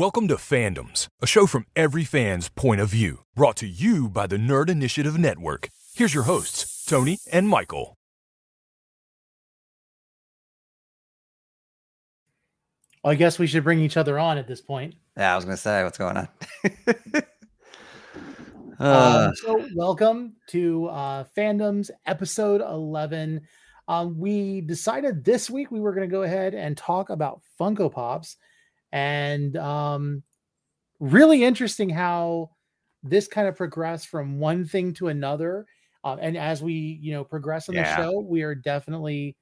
Welcome to Fandoms, a show from every fan's point of view, brought to you by the Nerd Initiative Network. Here's your hosts, Tony and Michael. I guess we should bring each other on at this point. Yeah, I was gonna say, what's going on? Um, uh, so, welcome to uh, Fandoms episode 11. Um, we decided this week we were going to go ahead and talk about Funko Pops, and um, really interesting how this kind of progressed from one thing to another. Uh, and as we, you know, progress on the show, we are definitely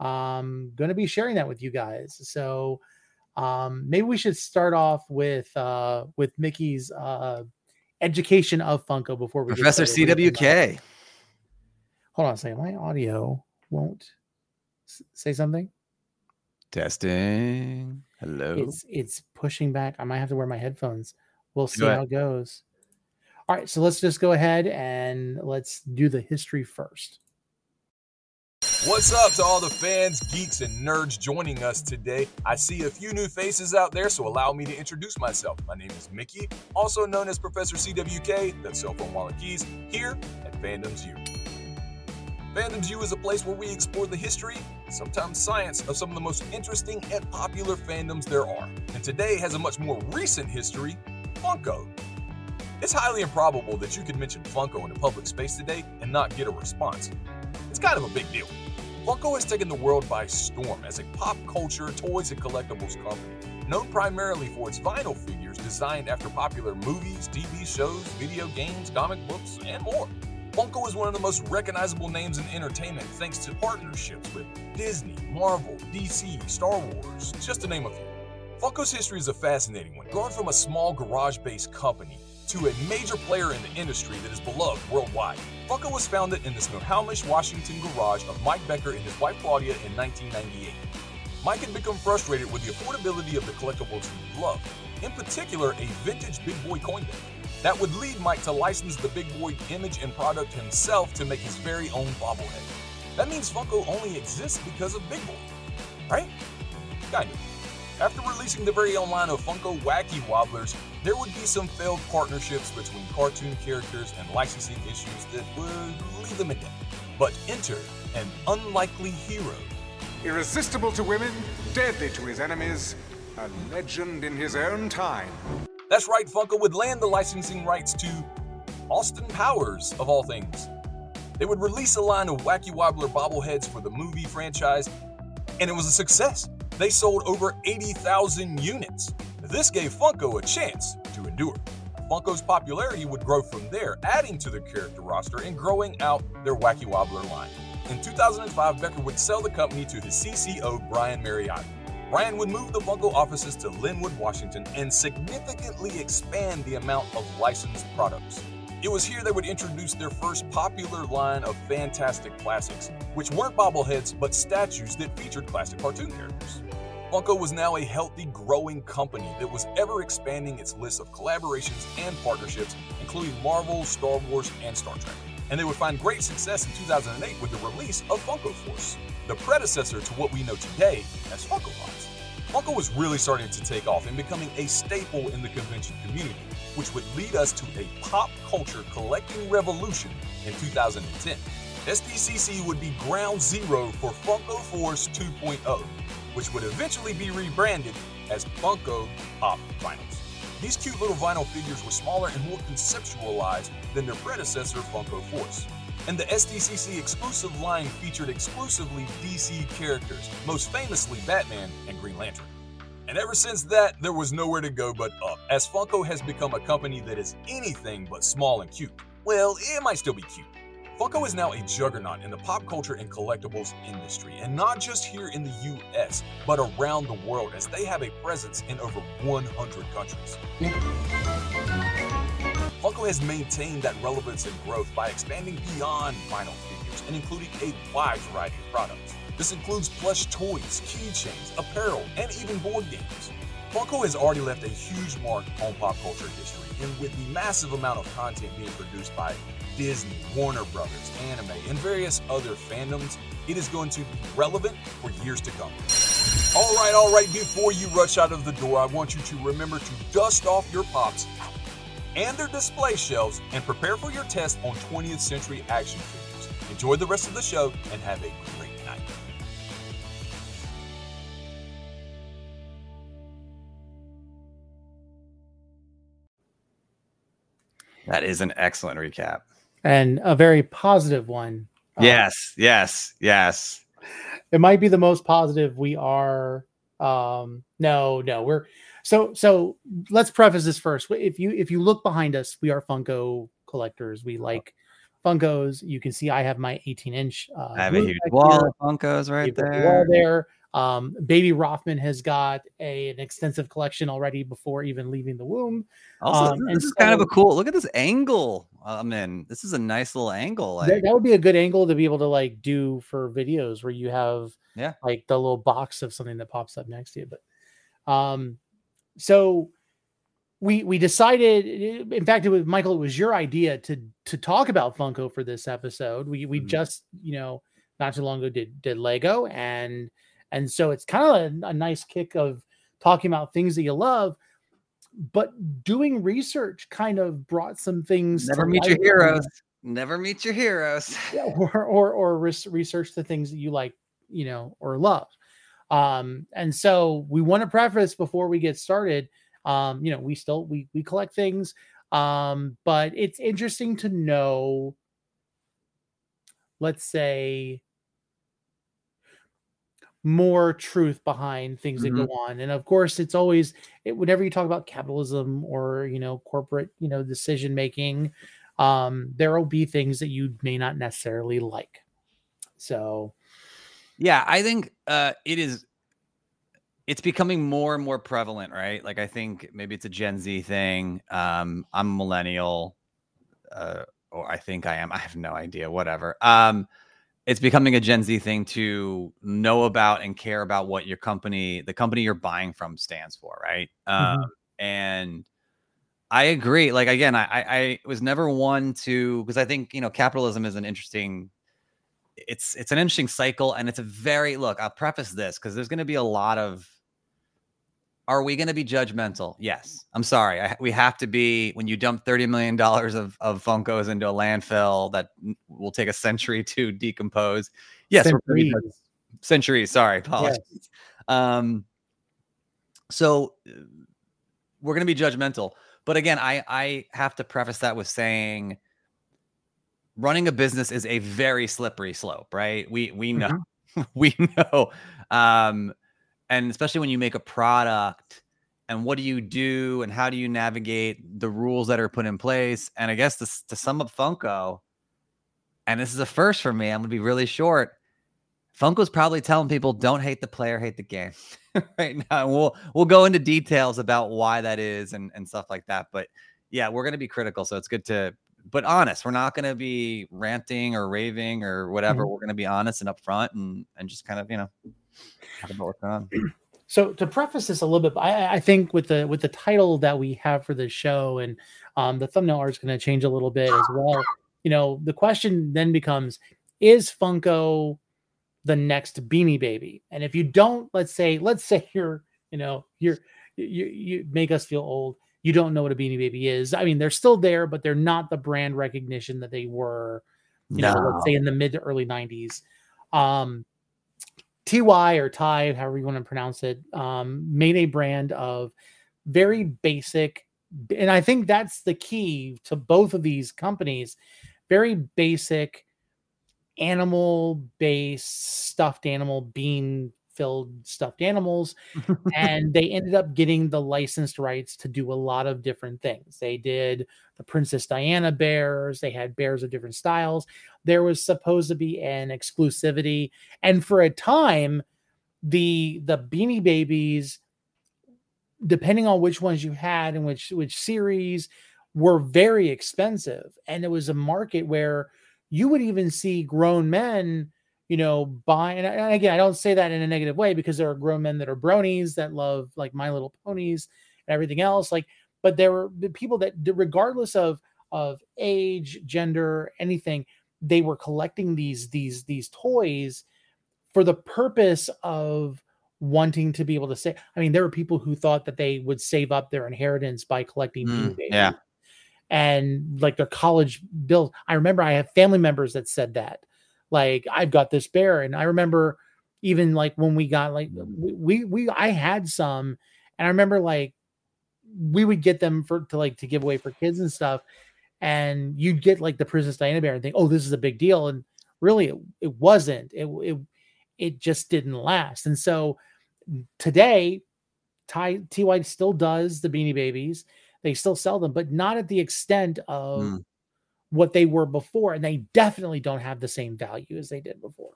um, going to be sharing that with you guys. So um, maybe we should start off with uh, with Mickey's uh, education of Funko before we Professor started. What do you think about it? CWK. Hold on a second. My audio won't s- say something. Testing. Hello. It's it's pushing back. I might have to wear my headphones. We'll see Do how it goes. All right, so let's just go ahead and let's do the history first. What's up to all the fans, geeks, and nerds joining us today? I see a few new faces out there, so allow me to introduce myself. My name is Mickey, also known as Professor CWK, that's cell phone wallet keys, here at Fandoms U. Fandoms U is a place where we explore the history, sometimes science, of some of the most interesting and popular fandoms there are. And today has a much more recent history Funko. It's highly improbable that you could mention Funko in a public space today and not get a response. It's kind of a big deal. Funko has taken the world by storm as a pop culture toys and collectibles company, known primarily for its vinyl figures designed after popular movies, TV shows, video games, comic books, and more. Funko is one of the most recognizable names in entertainment thanks to partnerships with Disney, Marvel, DC, Star Wars, just to name a few. Funko's history is a fascinating one, growing from a small garage based company to a major player in the industry that is beloved worldwide. Funko was founded in the Snohomish, Washington garage of Mike Becker and his wife Claudia in 1998. Mike had become frustrated with the affordability of the collectibles he loved, in particular a vintage Big Boy coin deck. That would lead Mike to license the Big Boy image and product himself to make his very own bobblehead. That means Funko only exists because of Big Boy, right? Kind of. After releasing the very own line of Funko Wacky Wobblers, there would be some failed partnerships between cartoon characters and licensing issues that would leave them in debt. But enter an unlikely hero. Irresistible to women, deadly to his enemies, a legend in his own time. That's right, Funko would land the licensing rights to Austin Powers, of all things. They would release a line of Wacky Wobbler bobbleheads for the movie franchise, and it was a success. They sold over 80,000 units. This gave Funko a chance to endure. Funko's popularity would grow from there, adding to their character roster and growing out their Wacky Wobbler line. In 2005, Becker would sell the company to his CCO, Brian Mariotti. Brian would move the Funko offices to Lynnwood, Washington, and significantly expand the amount of licensed products. It was here they would introduce their first popular line of fantastic classics, which weren't bobbleheads but statues that featured classic cartoon characters. Funko was now a healthy, growing company that was ever expanding its list of collaborations and partnerships, including Marvel, Star Wars, and Star Trek. And they would find great success in 2008 with the release of Funko Force, the predecessor to what we know today as Funko Pops. Funko was really starting to take off and becoming a staple in the convention community, which would lead us to a pop culture collecting revolution in 2010. SDCC would be ground zero for Funko Force 2.0, which would eventually be rebranded as Funko Pop Vinyls. These cute little vinyl figures were smaller and more conceptualized than their predecessor, Funko Force. And the SDCC exclusive line featured exclusively DC characters, most famously Batman and Green Lantern. And ever since that, there was nowhere to go but up, as Funko has become a company that is anything but small and cute. Well, it might still be cute. Funko is now a juggernaut in the pop culture and collectibles industry, and not just here in the US, but around the world, as they have a presence in over 100 countries. Funko has maintained that relevance and growth by expanding beyond vinyl figures and including a wide variety of products. This includes plush toys, keychains, apparel, and even board games. Funko has already left a huge mark on pop culture history, and with the massive amount of content being produced by Disney, Warner Brothers, anime, and various other fandoms, it is going to be relevant for years to come. All right, all right. Before you rush out of the door, I want you to remember to dust off your pops and their display shelves and prepare for your test on 20th century action figures. Enjoy the rest of the show and have a great night. That is an excellent recap. and a very positive one. Uh, Yes, yes, yes. it might be the most positive we are. Um, no, no, we're so so. Let's preface this first. If you if you look behind us, we are Funko collectors. We like Funkos. You can see I have my 18 inch. Uh, I have a huge wall here. of Funkos right You've got the there. wall there. Um, Baby Rothman has got a, an extensive collection already before even leaving the womb. Also, Um, this, is kind of a cool. Look at this angle. I'm in. This is a nice little angle. Like, that, that would be a good angle to be able to like do for videos where you have Yeah. like the little box of something that pops up next to you but um so we we decided in fact it was michael it was your idea to to talk about funko for this episode we we Mhm. just you know not too long ago did did lego and and so it's kind of a, a nice kick of talking about things that you love but doing research kind of brought some things never meet your heroes. Never meet your heroes. yeah, or or or res- research the things that you like, you know, or love. Um, and so we want to preface before we get started. Um, you know, we still we we collect things, um, but it's interesting to know. Let's say more truth behind things that go on and of course it's always it, whenever you talk about capitalism or you know corporate you know decision making um there will be things that you may not necessarily like so Yeah, I think uh, it is. It's becoming more and more prevalent, right? Like I think maybe it's a Gen Z thing. Um, I'm a millennial, uh, or I think I am. I have no idea. Whatever. Um, it's becoming a Gen Z thing to know about and care about what your company, the company you're buying from, stands for, right? Mhm. Um, and I agree. Like again, I I, I was never one to because I think you know capitalism is an interesting it's it's an interesting cycle and it's a very look i'll preface this because there's going to be a lot of are we going to be judgmental? Yes. I'm sorry. I, we have to be when you dump 30 million dollars of, of funkos into a landfill that will take a century to decompose. Yes we're gonna be judg- centuries. centuries. Sorry. Apologies. Um so uh, we're going to be judgmental. But again i i have to preface that with saying running a business is a very slippery slope right? We we know we know. Um and especially when you make a product and what do you do and how do you navigate the rules that are put in place? And i guess to, to sum up funko and this is a first for me i'm gonna be really short funko's probably telling people don't hate the player hate the game. Right now and we'll we'll go into details about why that is and and stuff like that but yeah we're gonna be critical so it's good to but honest we're not gonna be ranting or raving or whatever we're gonna be honest and upfront and and just kind of you know talk about what's on. So to preface this a little bit I, I think with the with the title that we have for this show and um, the thumbnail art is going to change a little bit as well you know the question then becomes is funko the next beanie baby? And if you don't let's say let's say you're you know you're you, you make us feel old you don't know what a beanie baby is. I mean they're still there but they're not the brand recognition that they were you know let's say in the mid to early 90s um ty or ty however you want to pronounce it um made a brand of very basic and i think that's the key to both of these companies very basic animal based stuffed animal bean filled stuffed animals and they ended up getting the licensed rights to do a lot of different things. They did the princess diana bears they had bears of different styles. There was supposed to be an exclusivity and for a time the the beanie babies depending on which ones you had and which which series were very expensive. And it was a market where you would even see grown men you know buy. and again i don't say that in a negative way because there are grown men that are bronies that love like my little ponies and everything else like but there were the people that regardless of of age gender anything they were collecting these these these toys for the purpose of wanting to be able to say. I mean, there were people who thought that they would save up their inheritance by collecting Mm, yeah. And like their college bills. I remember I have family members that said that. Like, I've got this bear. And I remember even like when we got like we we, we I had some and I remember like we would get them for to like to give away for kids and stuff. And you'd get like the Princess Diana bear and think, oh, this is a big deal. And really it, it wasn't. It it it just didn't last. And so today, Ty TY still does the beanie babies. They still sell them, but not at the extent of Mm. What they were before. And they definitely don't have the same value as they did before.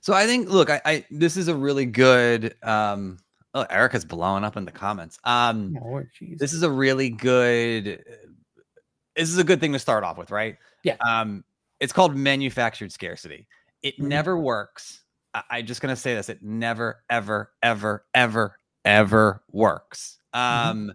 So I think, look, I, I this is a really good. Um, oh, Erica's blowing up in the comments. Um, Oh, this is a really good. This is a good thing to start off with, right? Yeah. Um, it's called manufactured scarcity. It Mhm. never works. I, I'm just gonna say this: it never, ever, ever, ever, ever works. Mhm. Um,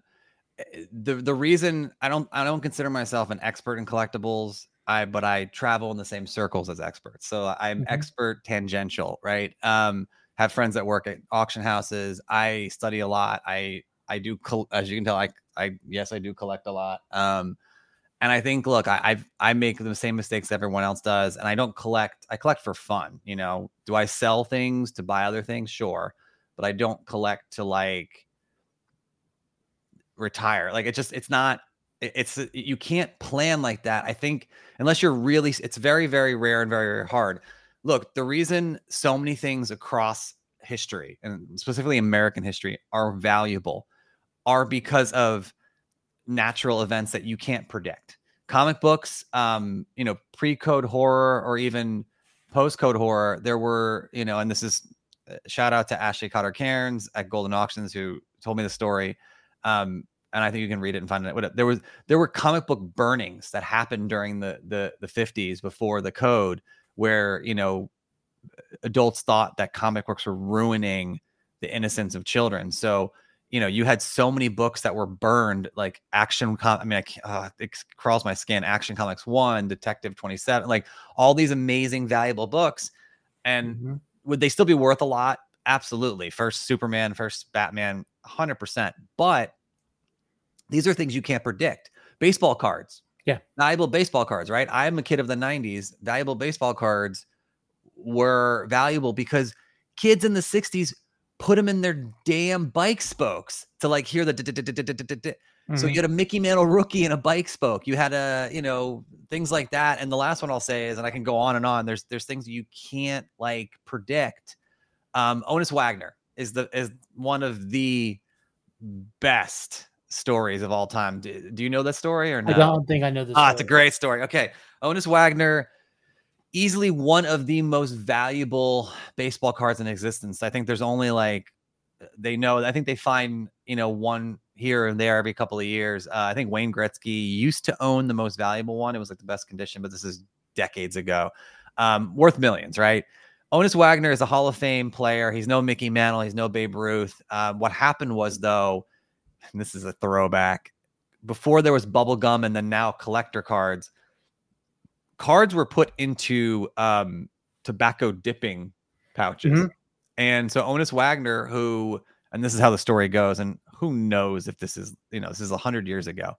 the the reason I don't I don't consider myself an expert in collectibles. I but I travel in the same circles as experts. So I'm Mhm. expert tangential, right? Um, have friends that work at auction houses. I study a lot. I I do as you can tell. I I yes I do collect a lot. Um, and I think look, I I've, I make the same mistakes everyone else does, and I don't collect. I collect for fun. You know, do I sell things to buy other things? Sure, but I don't collect to like retire. Like it just it's not it's you can't plan like that. I think unless you're really it's very very rare and very, very hard. Look, the reason so many things across history and specifically American history are valuable are because of natural events that you can't predict. Comic books, um, you know, pre-code horror or even post-code horror, there were, you know, and this is uh, shout out to Ashley Cotter Cairns at Goldin Auctions who told me the story. Um, and I think you can read it and find it. What there was, there were comic book burnings that happened during the the the fifties before the code, where you know adults thought that comic books were ruining the innocence of children. So you know you had so many books that were burned, like Action. Com- I mean, I, uh, it crawls my skin. Action Comics One, Detective Twenty Seven, like all these amazing, valuable books, and Mhm. would they still be worth a lot? Absolutely. First Superman, first Batman, 100%. But these are things you can't predict. Baseball cards. Yeah. Valuable baseball cards, right? I'm a kid of the 90s. Valuable baseball cards were valuable because kids in the 60s put them in their damn bike spokes to like hear the so Mhm. you had a Mickey Mantle rookie and a bike spoke. You had a, you know, things like that. And the last one I'll say is, and I can go on and on. There's there's things you can't like predict. Um, Honus Wagner is the is one of the best stories of all time. Do, do you know that story or no? I don't think I know this. Ah, it's a great story. Okay. Honus Wagner, easily one of the most valuable baseball cards in existence. I think there's only like they know, I think they find, you know, one here and there every couple of years. Uh, I think Wayne Gretzky used to own the most valuable one. It was like the best condition, but this is decades ago. Um, worth millions, right? Honus Wagner is a Hall of Fame player. He's no Mickey Mantle. He's no Babe Ruth. Uh, what happened was, though, this is a throwback, before there was bubble gum and then now collector cards, cards were put into um, tobacco dipping pouches. Mhm. And so Honus Wagner, who, and this is how the story goes, and who knows if this is, you know, this is 100 years ago,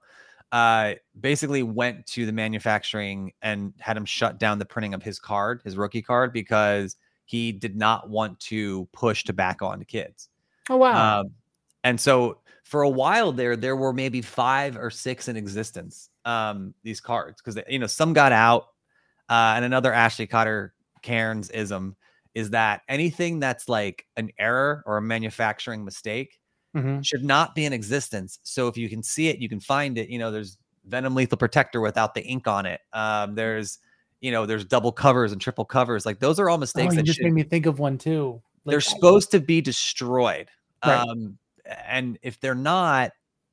uh, basically went to the manufacturing and had him shut down the printing of his card, his rookie card, because he did not want to push tobacco onto kids. Oh wow. Um, and so for a while there, there were maybe five or six in existence. Um, these cards because you know some got out, uh, and another Ashley Cotter Cairns ism is that anything that's like an error or a manufacturing mistake Mhm. should not be in existence. So if you can see it, you can find it. You know, there's Venom Lethal Protector without the ink on it. Um, there's you know, there's double covers and triple covers. Like those are all Oh, mistakes you that just should made me think of one too. they're supposed to be destroyed. Right. Um, and if they're not,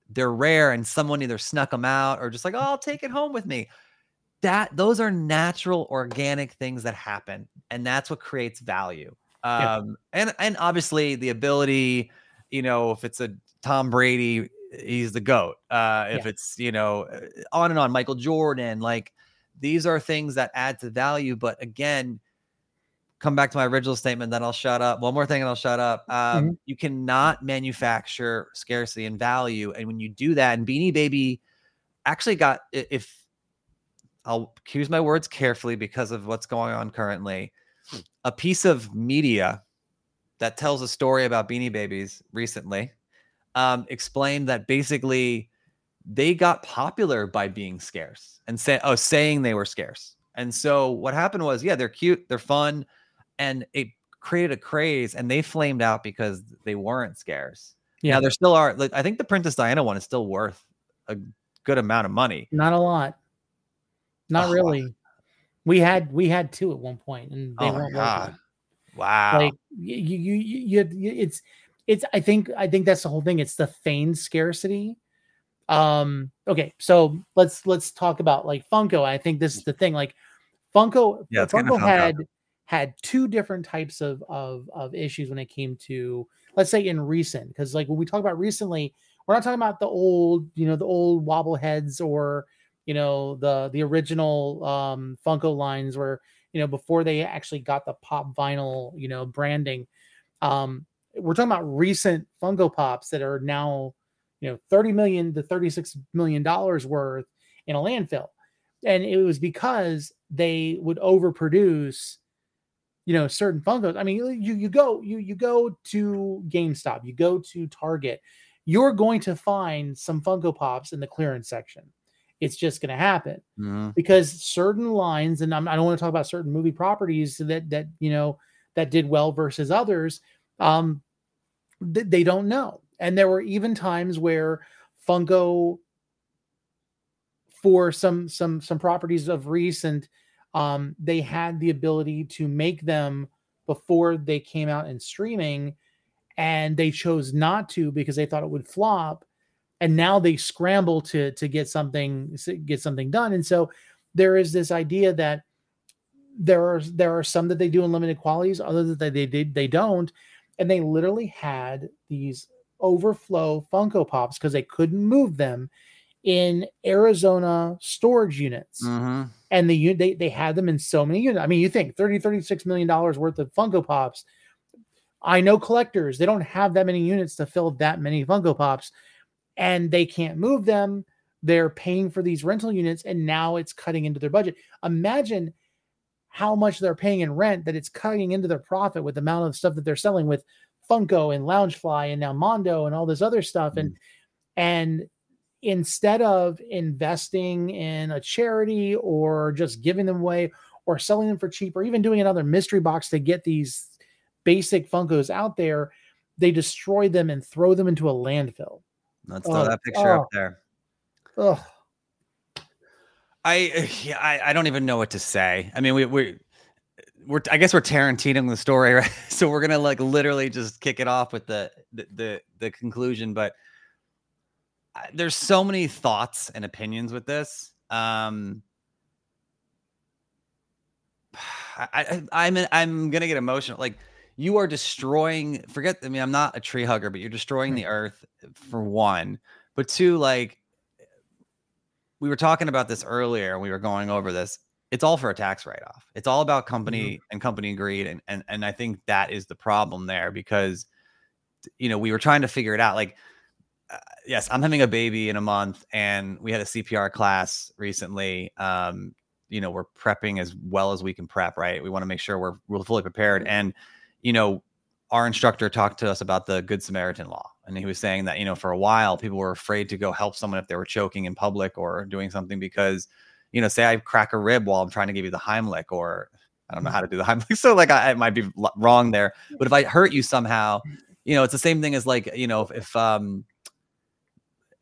they're rare, and someone either snuck them out or just like, oh, I'll take it home with me. That those are natural, organic things that happen, and that's what creates value. Yeah. Um, and and obviously the ability, you know, if it's a Tom Brady, he's the goat. Uh, if Yeah. it's you know, on and on, Michael Jordan, like these are things that add to value. But again, come back to my original statement, then I'll shut up. One more thing, and I'll shut up. Um, Mhm. You cannot manufacture scarcity and value, and when you do that, and Beanie Baby actually got if I'll use my words carefully because of what's going on currently. A piece of media that tells a story about Beanie Babies recently um, explained that basically they got popular by being scarce and say, oh, saying they were scarce. And so what happened was, yeah, they're cute, they're fun, and it created a craze, and they flamed out because they weren't scarce. Yeah. Now there still are. Like, I think the Princess Diana one is still worth a good amount of money. Not a lot. Not Oh, really. We had we had two at one point, and they Oh weren't worth it. Wow. Like you, you, you, you, it's, it's. I think, I think that's the whole thing. It's the feigned scarcity. Um. Okay, so let's let's talk about like Funko. I think this is the thing. Like Funko, Yeah, Funko Funko. had had two different types of of of issues when it came to let's say in recent because like when we talk about recently, we're not talking about the old, you know, the old wobble heads or you know the the original um Funko lines where you know before they actually got the pop vinyl you know branding. Um we're talking about recent funko pops that are now you know 30 million to 36 million dollars worth in a landfill. And it was because they would overproduce you know certain funkos i mean you you go you you go to gamestop you go to target you're going to find some funko pops in the clearance section it's just going to happen Mhm. because certain lines and I'm, i don't want to talk about certain movie properties that that you know that did well versus others um th- they don't know and there were even times where funko for some some some properties of recent um they had the ability to make them before they came out in streaming and they chose not to because they thought it would flop. And now they scramble to to get something get something done. And so there is this idea that there are there are some that they do in limited qualities other that they they, they, they don't. And they literally had these overflow funko pops because they couldn't move them in arizona storage units Mhm. and the they, they had them in so many units. I mean, you think 30, 36 million dollars worth of Funko Pops. I know collectors, they don't have that many units to fill that many Funko Pops, and they can't move them. They're paying for these rental units, and now it's cutting into their budget. Imagine how much they're paying in rent that it's cutting into their profit with the amount of stuff that they're selling with Funko and Loungefly and now Mondo and all this other stuff. And and instead of investing in a charity or just giving them away or selling them for cheap or even doing another mystery box to get these basic Funkos out there, they destroy them and throw them into a landfill. Let's throw Oh, that picture oh. up there. Ugh. I yeah, I, I don't even know what to say. I mean, we we we're I guess we're Tarantinoing the story, right? So we're gonna like literally just kick it off with the the the, the conclusion. But there's so many thoughts and opinions with this. Um, I, I I'm I'm gonna get emotional. Like you are destroying. Forget. I mean, I'm not a tree hugger, but you're destroying the earth for one. But two, like we were talking about this earlier and we were going over this it's all for a tax write-off it's all about company and company greed and, and and i think that is the problem there because you know we were trying to figure it out like uh, yes i'm having a baby in a month and we had a cpr class recently um you know we're prepping as well as we can prep right? We want to make sure we're, we're fully prepared and you know our instructor talked to us about the good samaritan law and he was saying that you know for a while people were afraid to go help someone if they were choking in public or doing something because you know say i crack a rib while i'm trying to give you the heimlich or i don't know how to do the heimlich so like i, I might be wrong there but if i hurt you somehow you know it's the same thing as like you know if, if um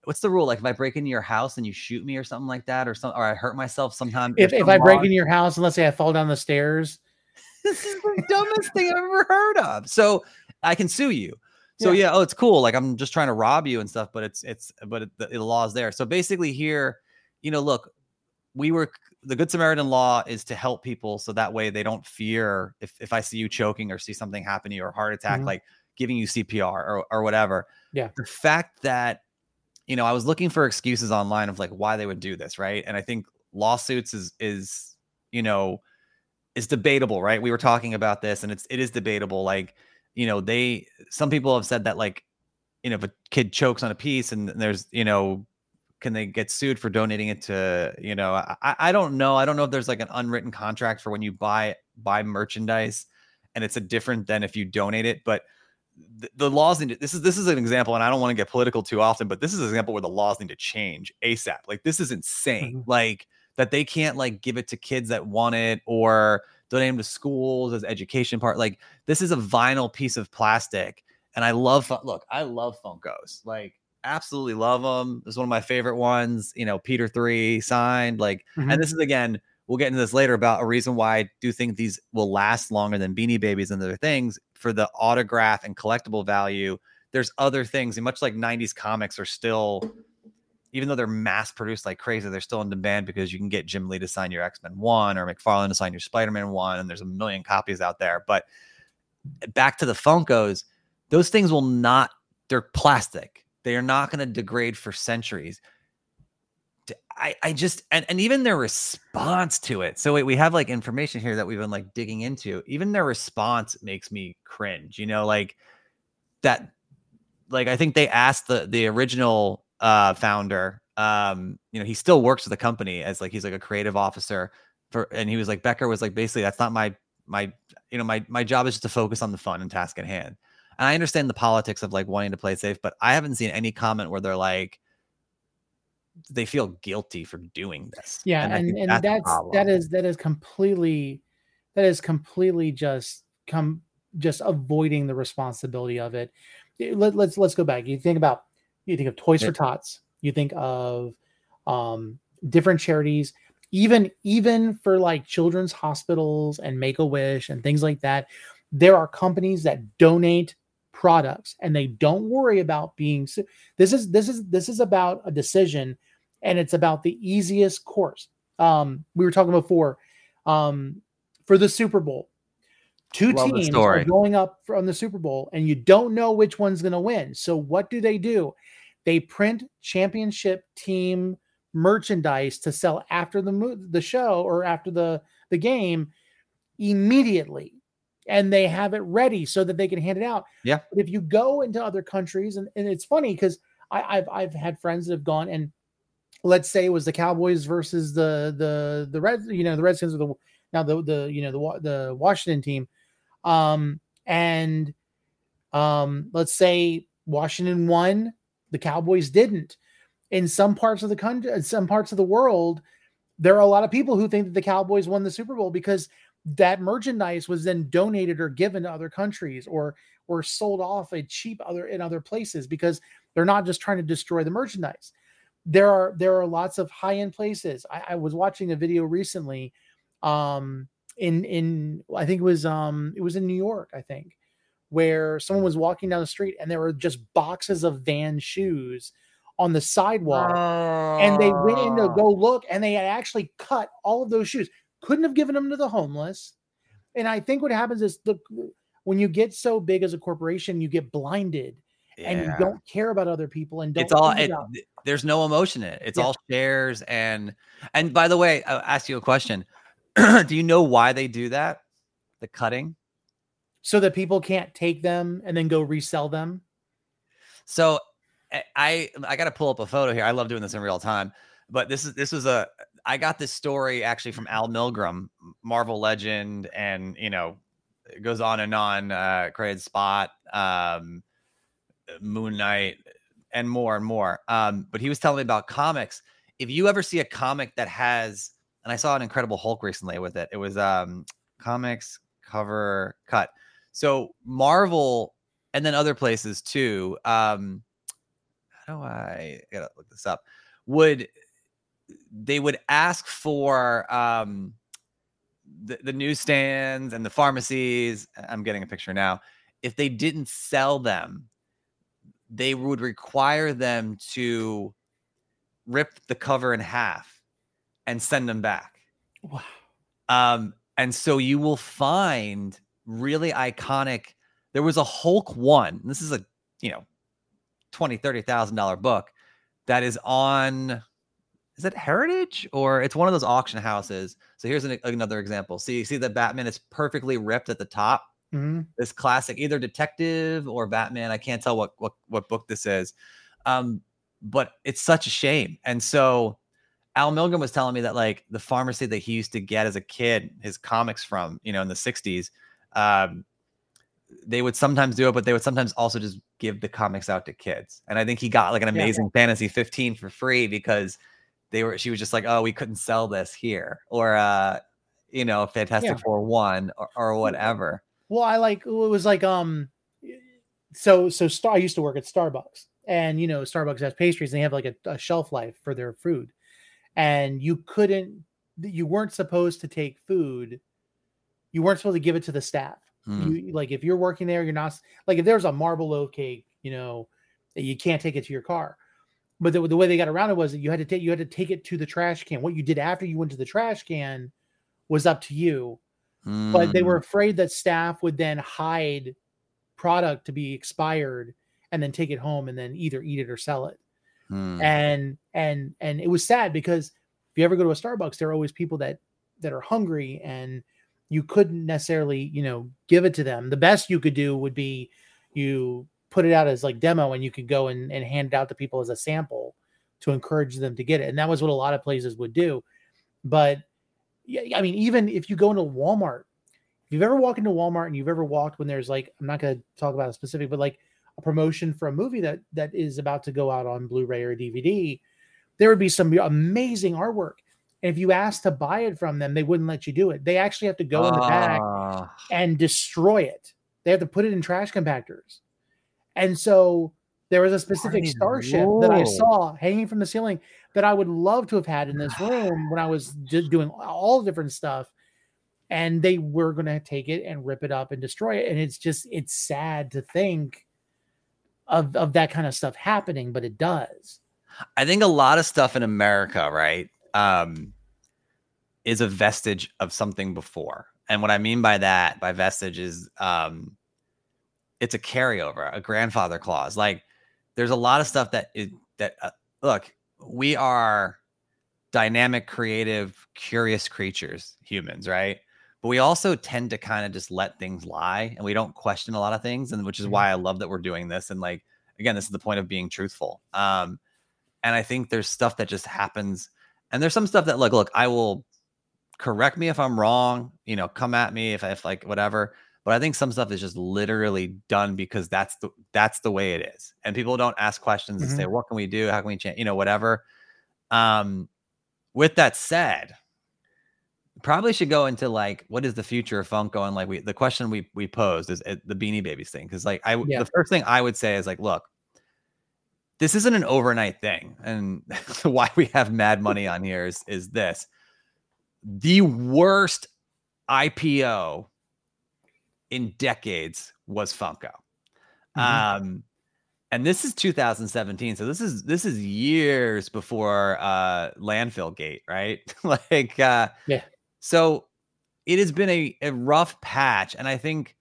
what's the rule like if i break into your house and you shoot me or something like that or something or i hurt myself sometime If, if I break into your house and let's say I fall down the stairs, this is the dumbest thing I've ever heard of. So I can sue you. So Yeah. yeah. oh, it's cool. Like I'm just trying to rob you and stuff, but it's it's but it, the, the law is there. So basically, here, you know, look, we were the Good Samaritan law is to help people so that way they don't fear if if I see you choking or see something happen to you or heart attack, Mhm. like giving you CPR or or whatever. Yeah. The fact that you know, I was looking for excuses online of like why they would do this, right? And I think lawsuits is is you know is debatable, right? We were talking about this, and it's it is debatable. Like, you know, they some people have said that like, you know, if a kid chokes on a piece and there's, you know, can they get sued for donating it to, you know, I, I don't know. I don't know if there's like an unwritten contract for when you buy buy merchandise and it's a different than if you donate it, but the, the laws need to, this is this is an example, and I don't want to get political too often, but this is an example where the laws need to change ASAP. Like this is insane. Mm-hmm. Like that they can't like give it to kids that want it or donate them to schools as education part. Like this is a vinyl piece of plastic, and I love look, I love Funkos. Like absolutely love them. It's one of my favorite ones. You know, Peter three signed. Like, mm-hmm. and this is again we'll get into this later about a reason why I do think these will last longer than Beanie Babies and other things for the autograph and collectible value. There's other things, and much like 90s comics are still, even though they're mass produced like crazy, they're still in demand because you can get Jim Lee to sign your X Men 1 or McFarlane to sign your Spider Man 1, and there's a million copies out there. But eh, back to the Funkos, those things will not, they're plastic. They are not going to degrade for centuries I, I just and, and even their response to it. So wait, we have like information here that we've been like digging into. Even their response makes me cringe. You know, like that. Like I think they asked the the original uh founder. Um, you know, he still works with the company as like he's like a creative officer for, and he was like Becker was like basically that's not my my you know my my job is just to focus on the fun and task at hand. And I understand the politics of like wanting to play safe, but I haven't seen any comment where they're like they feel guilty for doing this. Yeah, and and, and that's, that's that is that is completely that is completely just come just avoiding the responsibility of it. Let, let's let's go back. You think about you think of Toys yeah. for Tots. You think of um, different charities, even even for like children's hospitals and Make a Wish and things like that. There are companies that donate products and they don't worry about being this is this is this is about a decision and it's about the easiest course. Um, we were talking before um, for the Super Bowl. Two Love teams are going up from the Super Bowl, and you don't know which one's going to win. So what do they do? They print championship team merchandise to sell after the the show or after the the game immediately and they have it ready so that they can hand it out. Yeah. But if you go into other countries, and, and it's funny because I've I've had friends that have gone and let's say it was the Cowboys versus the the the Red, you know, the Redskins or the now the the you know the the Washington team, um, and um, let's say Washington won, the Cowboys didn't. In some parts of the country, in some parts of the world, there are a lot of people who think that the Cowboys won the Super Bowl because that merchandise was then donated or given to other countries or or sold off a cheap other in other places because they're not just trying to destroy the merchandise there are there are lots of high end places. I, I, was watching a video recently, um, in in I think it was um it was in New York, I think, where someone was walking down the street and there were just boxes of Van shoes on the sidewalk, oh. and they went in to go look, and they had actually cut all of those shoes. Couldn't have given them to the homeless. And I think what happens is the when you get so big as a corporation, you get blinded yeah. and you don't care about other people and don't it's all it, there's no emotion in it. It's yeah. all shares and and by the way i'll ask you a question. Do you know why they do that? The cutting? So that people can't take them and then go resell them? So eh, i i gotta pull up a photo here. I love doing this in real time but this is this was a i got this story actually from al milgrom marvel legend and you know it goes on and on uh created spot um Moon Knight, and more and more. Um, but he was telling me about comics. If you ever see a comic that has, and I saw an Incredible Hulk recently with it, it was um, comics cover cut. So Marvel, and then other places too. Um, how do I, I gotta look this up? Would they would ask for um, the, the newsstands and the pharmacies? I'm getting a picture now. If they didn't sell them they would require them to rip the cover in half and send them back. Wow. Um, and so you will find really iconic. There was a Hulk one. This is a you know, twenty, thirty thousand dollar book that is on is it Heritage or it's one of those auction houses. So here's an, another example. See, you see the Batman is perfectly ripped at the top. Mhm. This classic, either detective or Batman. I can't tell what what what book this is, um, but it's such a shame. And so Al Milgrom was telling me that like the pharmacy that he used to get as a kid, his comics from, you know, in the '60s, um, they would sometimes do it, but they would sometimes also just give the comics out to kids. And I think he got like an Yeah. amazing fantasy 15 for free because they were she was just like, oh, we couldn't sell this here. Or uh, you know, Fantastic Yeah. Four one or, or whatever. Well, I like it was like um so so Star I used to work at Starbucks and you know Starbucks has pastries and they have like a, a shelf life for their food. And you couldn't you weren't supposed to take food. You weren't supposed to give it to the staff. Hmm. You like if you're working there, you're not like if there's a marble loaf cake, you know, you can't take it to your car. But the, the way they got around it was that you had to take you had to take it to the trash can. What you did after you went to the trash can was up to you but they Mm. were afraid that staff would then hide product to be expired and then take it home and then either eat it or sell it Hmm. and and and it was sad because if you ever go to a starbucks there are always people that that are hungry and you couldn't necessarily you know give it to them the best you could do would be you put it out as like demo and you could go and, and hand it out to people as a sample to encourage them to get it and that was what a lot of places would do but yeah i mean even if you go into walmart if you've ever walked into walmart and you've ever walked when there's like i'm not going to talk about a specific but like a promotion for a movie that that is about to go out on blu-ray or dvd there would be some amazing artwork and if you asked to buy it from them they wouldn't let you do it they actually have to go in the back Ah, and destroy it. They have to put it in trash compactors. And so there was a specific Marty starship that I saw hanging from the ceiling that I would love to have had in this room when I was doing all the different stuff. And they were going to take it and rip it up and destroy it. And it's just, it's sad to think of, of that kind of stuff happening, but it does. I think a lot of stuff in America, right, um, is a vestige of something before. And what I mean by that, by vestige, is um, it's a carryover, a grandfather clause. Like there's a lot of stuff that is that uh, look, we are dynamic, creative, curious creatures, humans, right? But we also tend to kind of just let things lie and we don't question a lot of things. And which is why I love that we're doing this. And like, again, this is the point of being truthful. Um, and I think there's stuff that just happens. And there's some stuff that look, look, I will correct me if I'm wrong, you know, come at me if I if like whatever. But I think some stuff is just literally done because that's the that's the way it is. And people don't ask questions and say, what can we do? How can we change? You know, whatever. Um, with that said, probably should go into like what is the future of Funko and like we the question we we posed is uh, the Beanie Babies thing because like i Yeah. the first thing I would say is like look this isn't an overnight thing and why we have mad money on here is is this the worst IPO in decades was Funko. Mhm. um and this is 2017 so this is this is years before uh landfill gate right? Like uh Yeah. so it has been a, a rough patch and i think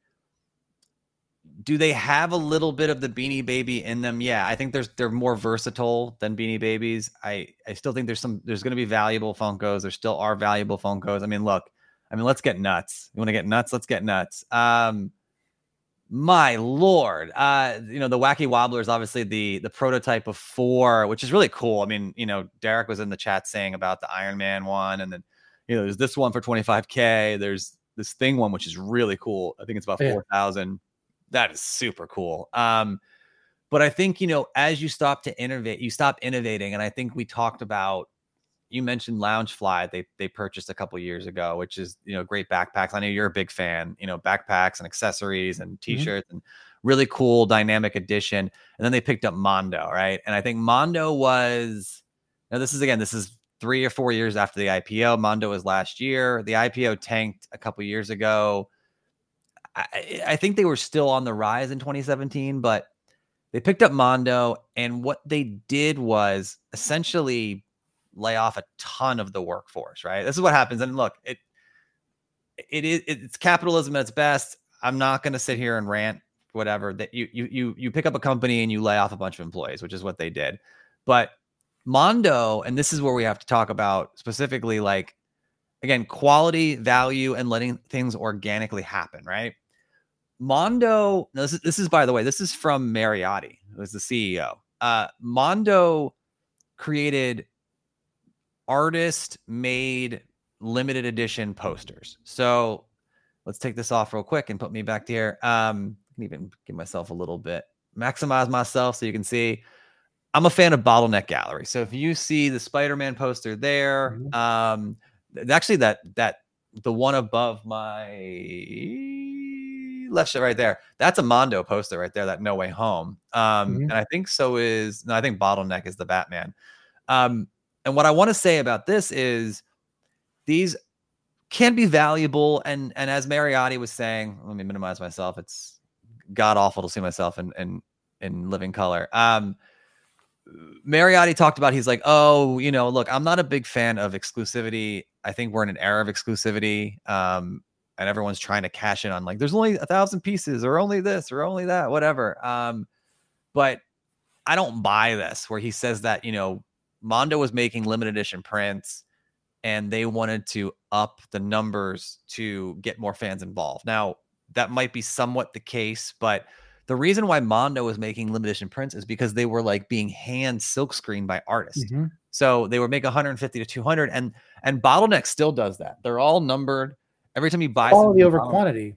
do they have a little bit of the beanie baby in them? Yeah i think there's they're more versatile than beanie babies. I i still think there's some there's going to be valuable funkos. There still are valuable funkos. I mean look i mean let's get nuts. You want to get nuts? Let's get nuts. Um my lord uh you know the wacky wobbler is obviously the the prototype of four which is really cool. I mean you know derek was in the chat saying about the iron man one and then you know there's this one for 25k there's this thing one which is really cool. I think it's about Yeah. 4000 that is super cool. Um but i think you know as you stop to innovate you stop innovating and i think we talked about you mentioned Loungefly. They they purchased a couple years ago, which is you know great backpacks. I know you're a big fan. You know backpacks and accessories and mm-hmm. t-shirts and really cool dynamic addition. And then they picked up Mondo, right? And I think Mondo was now this is again this is three or four years after the IPO. Mondo was last year. The IPO tanked a couple years ago. I, I think they were still on the rise in 2017, but they picked up Mondo, and what they did was essentially lay off a ton of the workforce. Right? This is what happens. And look, it it is it's capitalism at its best. I'm not going to sit here and rant whatever that you you you you pick up a company and you lay off a bunch of employees, which is what they did. But Mondo, and this is where we have to talk about specifically like again, quality, value, and letting things organically happen, right? Mondo, this is this is by the way, this is from Mariotti, who is the CEO. Uh, Mondo created artist made limited edition posters. So let's take this off real quick and put me back here. Um, I can even give myself a little bit, maximize myself so you can see. I'm a fan of Bottleneck Gallery. So if you see the Spider-Man poster there, mm-hmm. um, actually that that the one above my left shot right there, that's a Mondo poster right there. That No Way Home. Um, mm-hmm. and I think so is no, I think Bottleneck is the Batman. Um, and what I want to say about this is these can be valuable. And and as Mariotti was saying, let me minimize myself. It's god awful to see myself in in in living color. Um, Mariotti talked about he's like, oh, you know, look, I'm not a big fan of exclusivity. I think we're in an era of exclusivity. Um, and everyone's trying to cash in on like there's only a thousand pieces or only this or only that, whatever. Um, but I don't buy this where he says that, you know, Mondo was making limited edition prints and they wanted to up the numbers to get more fans involved. Now, that might be somewhat the case, but the reason why Mondo was making limited edition prints is because they were like being hand silkscreened by artists. Mm-hmm. So they would make 150 to 200 and and Bottleneck still does that. They're all numbered. Every time you buy quality over quantity.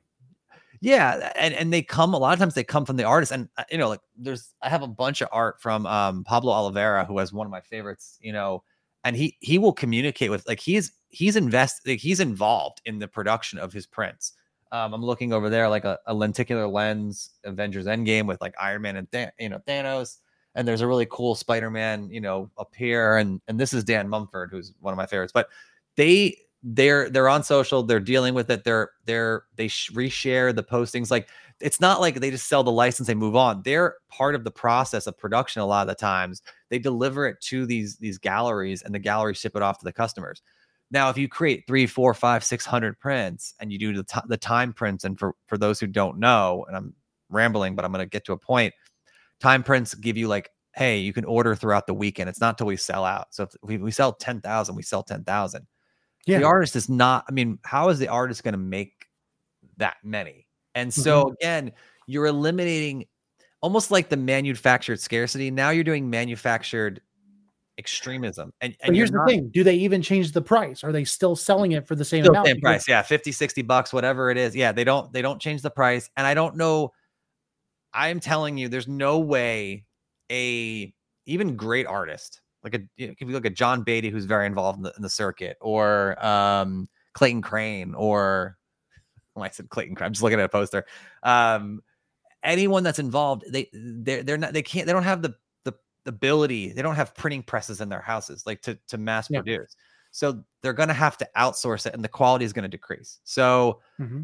Yeah, and and they come a lot of times they come from the artist and uh, you know like there's I have a bunch of art from um Pablo Olivera who has one of my favorites, you know, and he he will communicate with like he's he's invested like he's involved in the production of his prints. Um, I'm looking over there like a, a, lenticular lens Avengers Endgame with like Iron Man and you know Thanos, and there's a really cool Spider-Man you know up here, and and this is Dan Mumford who's one of my favorites. But they they're they're on social, they're dealing with it, they're they're they sh- reshare the postings like it's not like they just sell the license they move on. They're part of the process of production a lot of the times. They deliver it to these these galleries and the galleries ship it off to the customers. Now if you create three four five six hundred prints and you do the, t- the time prints and for for those who don't know and i'm rambling but i'm going to get to a point time prints give you like hey you can order throughout the weekend. It's not till we sell out. So if we, we sell 10000 we sell 10000 yeah. the artist is not i mean how is the artist going to make that many and so mm-hmm. again, you're eliminating almost like the manufactured scarcity. Now you're doing manufactured extremism. And, and here's not, the thing do they even change the price? Are they still selling it for the same amount? Same price, yeah, 50, 60 bucks, whatever it is. Yeah, they don't they don't change the price. And I don't know. I'm telling you, there's no way a even great artist like a if you look at John Beatty, who's very involved in the, in the circuit, or um, Clayton Crain, or I said Clayton Crain. I'm just looking at a poster. Um, anyone that's involved, they they're they're not they can't they don't have the the ability, they don't have printing presses in their houses like to to mass yeah. produce. So they're gonna have to outsource it and the quality is gonna decrease. So mm-hmm.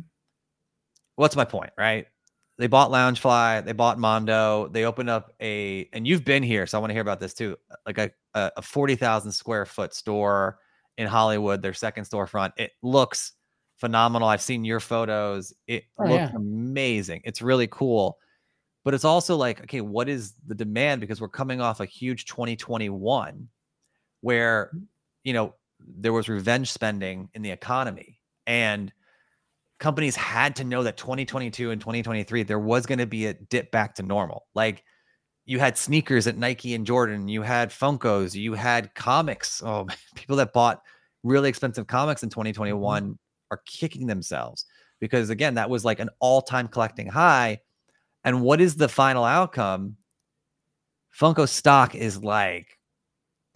what's my point, right? They bought Loungefly, they bought Mondo, they opened up a and you've been here, so I want to hear about this too. Like a a 40,000 square foot store in Hollywood, their second storefront. It looks phenomenal. I've seen your photos. It oh, looks yeah. amazing. It's really cool. But it's also like, okay, what is the demand? Because we're coming off a huge 2021 where, mm. you know, there was revenge spending in the economy. And companies had to know that 2022 and 2023, there was going to be a dip back to normal. Like, you had sneakers at Nike and Jordan, you had Funkos, you had comics. Oh, people that bought really expensive comics in 2021 mm-hmm are kicking themselves because again, that was like an all-time collecting high. And what is the final outcome? Funko stock is like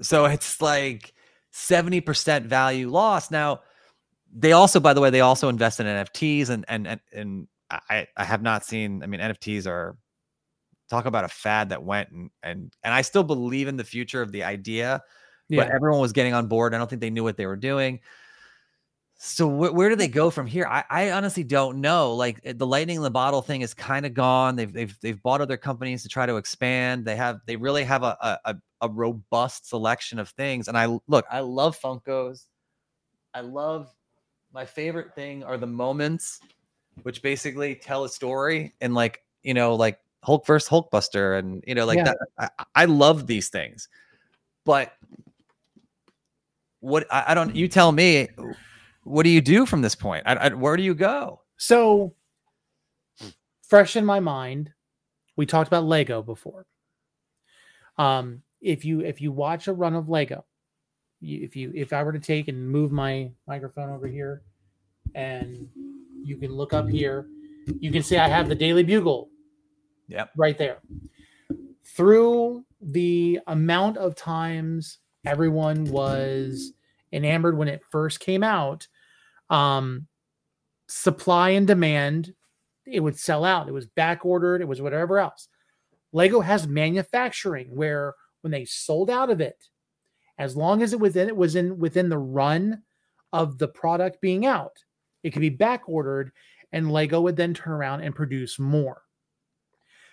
so it's like 70% value loss. Now, they also, by the way, they also invest in NFTs and and and, and I, I have not seen, I mean, NFTs are talk about a fad that went and and and I still believe in the future of the idea yeah. but everyone was getting on board. I don't think they knew what they were doing. So wh- where do they go from here? I, I honestly don't know. Like eh, the lightning in the bottle thing is kind of gone. They've they've they've bought other companies to try to expand. They have they really have a a, a robust selection of things. And I look, I love Funkos. I love my favorite thing are the moments which basically tell a story and like you know like Hulk versus Hulkbuster, and you know, like Yeah. that. I, I love these things, but what I, I don't. You tell me. What do you do from this point? I, where do you go? So, fresh in my mind, we talked about Lego before. Um, if you if you watch a run of Lego, if you if I were to take and move my microphone over here, and you can look up here, you can see I have the Daily Bugle Yep. right there. Through the amount of times everyone was enamored when it first came out, um, supply and demand, it would sell out. It was back ordered, it was whatever else. Lego has manufacturing where when they sold out of it, as long as it was in it was in within the run of the product being out, it could be back ordered, and Lego would then turn around and produce more.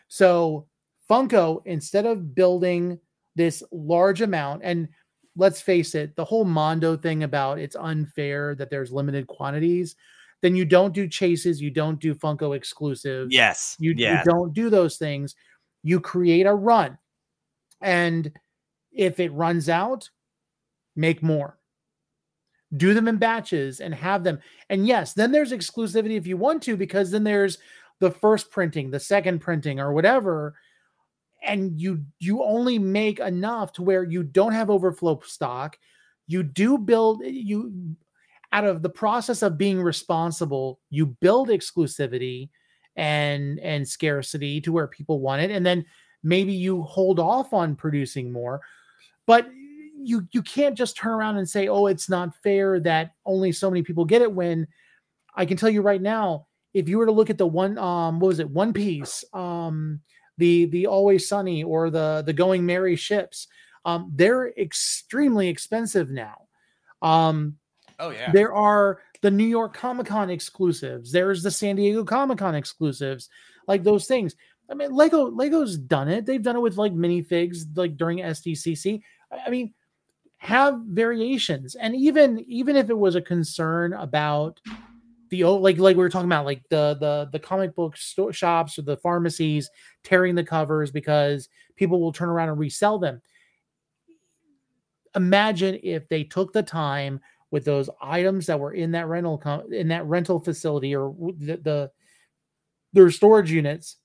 So Funko, instead of building this large amount, and let's face it, the whole Mondo thing about it's unfair that there's limited quantities, then you don't do chases, you don't do Funko exclusives. Yes. You, you don't do those things. You create a run. And if it runs out, make more. Do them in batches and have them. And yes, then there's exclusivity if you want to, because then there's the first printing, the second printing, or whatever. And you you only make enough to where you don't have overflow stock. You do build you out of the process of being responsible, you build exclusivity and and scarcity to where people want it and then maybe you hold off on producing more but you you can't just turn around and say oh it's not fair that only so many people get it when i can tell you right now if you were to look at the one um what was it one piece um the the always sunny or the the going merry ships um they're extremely expensive now um Oh yeah. there are the New York Comic Con exclusives. There's the San Diego Comic Con exclusives, like those things. I mean, Lego Lego's done it. They've done it with like minifigs, like during SDCC. I mean, have variations, and even even if it was a concern about the old, like like we were talking about, like the the the comic book store, shops or the pharmacies tearing the covers because people will turn around and resell them. Imagine if they took the time with those items that were in that rental com- in that rental facility or the, the their storage units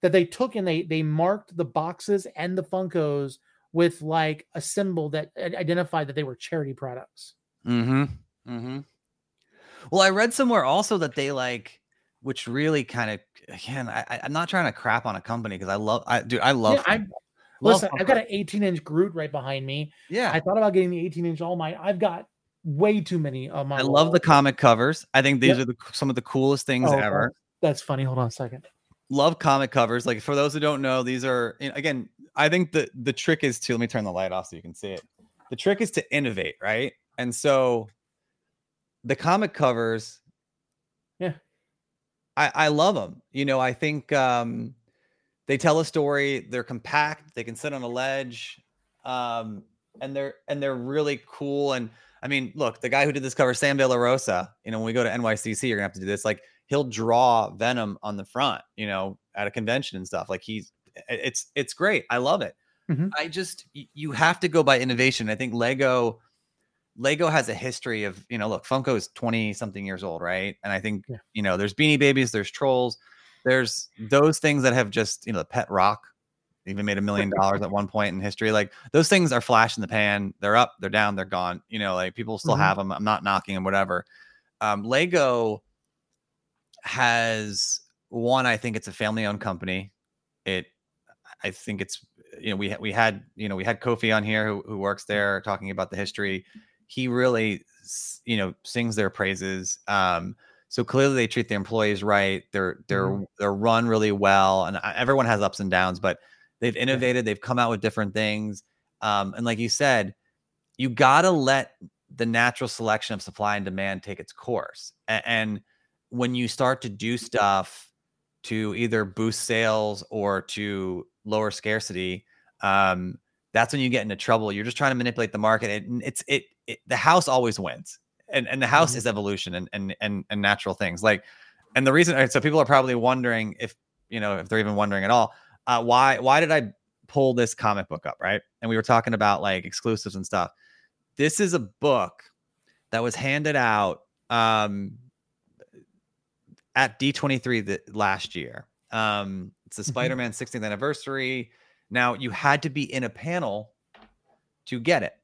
that they took and they they marked the boxes and the Funkos with like a symbol that identified that they were charity products. Mm-hmm. Mm-hmm. Well, I read somewhere also that they like, which really kind of again, I, I'm not trying to crap on a company because I love, I dude, I love. Yeah, I- Listen, I've got an 18 inch Groot right behind me. yeah. I thought about getting the 18 inch All Might. I've got way too many of my. I love the comic covers. I think these Yep. are the some of the coolest things Oh, ever. That's funny. Hold on a second. Love comic covers. Like for those who don't know, these are again. I think the the trick is to let me turn the light off so you can see it. The trick is to innovate, right? And so the comic covers, Yeah. I I love them. You know, I think um they tell a story. They're compact. They can sit on a ledge, um, and they're and they're really cool. And I mean, look, the guy who did this cover, Sam De La Rosa. You know, when we go to NYCC, you're gonna have to do this. Like, he'll draw Venom on the front. You know, at a convention and stuff. Like, he's it's it's great. I love it. Mhm. I just you have to go by innovation. I think Lego. Lego has a history of, you know, look, Funko is 20 something years old, right? And I think, Yeah. you know, there's Beanie Babies, there's Trolls, there's those things that have just, you know, the Pet Rock even made a million dollars at one point in history. Like those things are flash in the pan. They're up, they're down, they're gone. You know, like people still Mhm. have them. I'm not knocking them, whatever. Um, Lego has one, I think it's a family owned company. It, I think it's, you know, we, we had, you know, we had Kofi on here who, who works there talking about the history. He really, you know, sings their praises. Um, so clearly they treat their employees right. They're they're they're run really well, and everyone has ups and downs, but they've innovated. They've come out with different things, um, and like you said, you gotta let the natural selection of supply and demand take its course. And when you start to do stuff to either boost sales or to lower scarcity, um, that's when you get into trouble. You're just trying to manipulate the market. It, it's it, it the house always wins, and and the house Mhm. is evolution and and and and natural things. Like, and the reason so people are probably wondering if you know if they're even wondering at all uh, why why did I pull this comic book up, right? And we were talking about like exclusives and stuff. This is a book that was handed out um, at D23 the, last year. Um, it's the Mhm. Spider-Man 16th anniversary. Now you had to be in a panel to get it.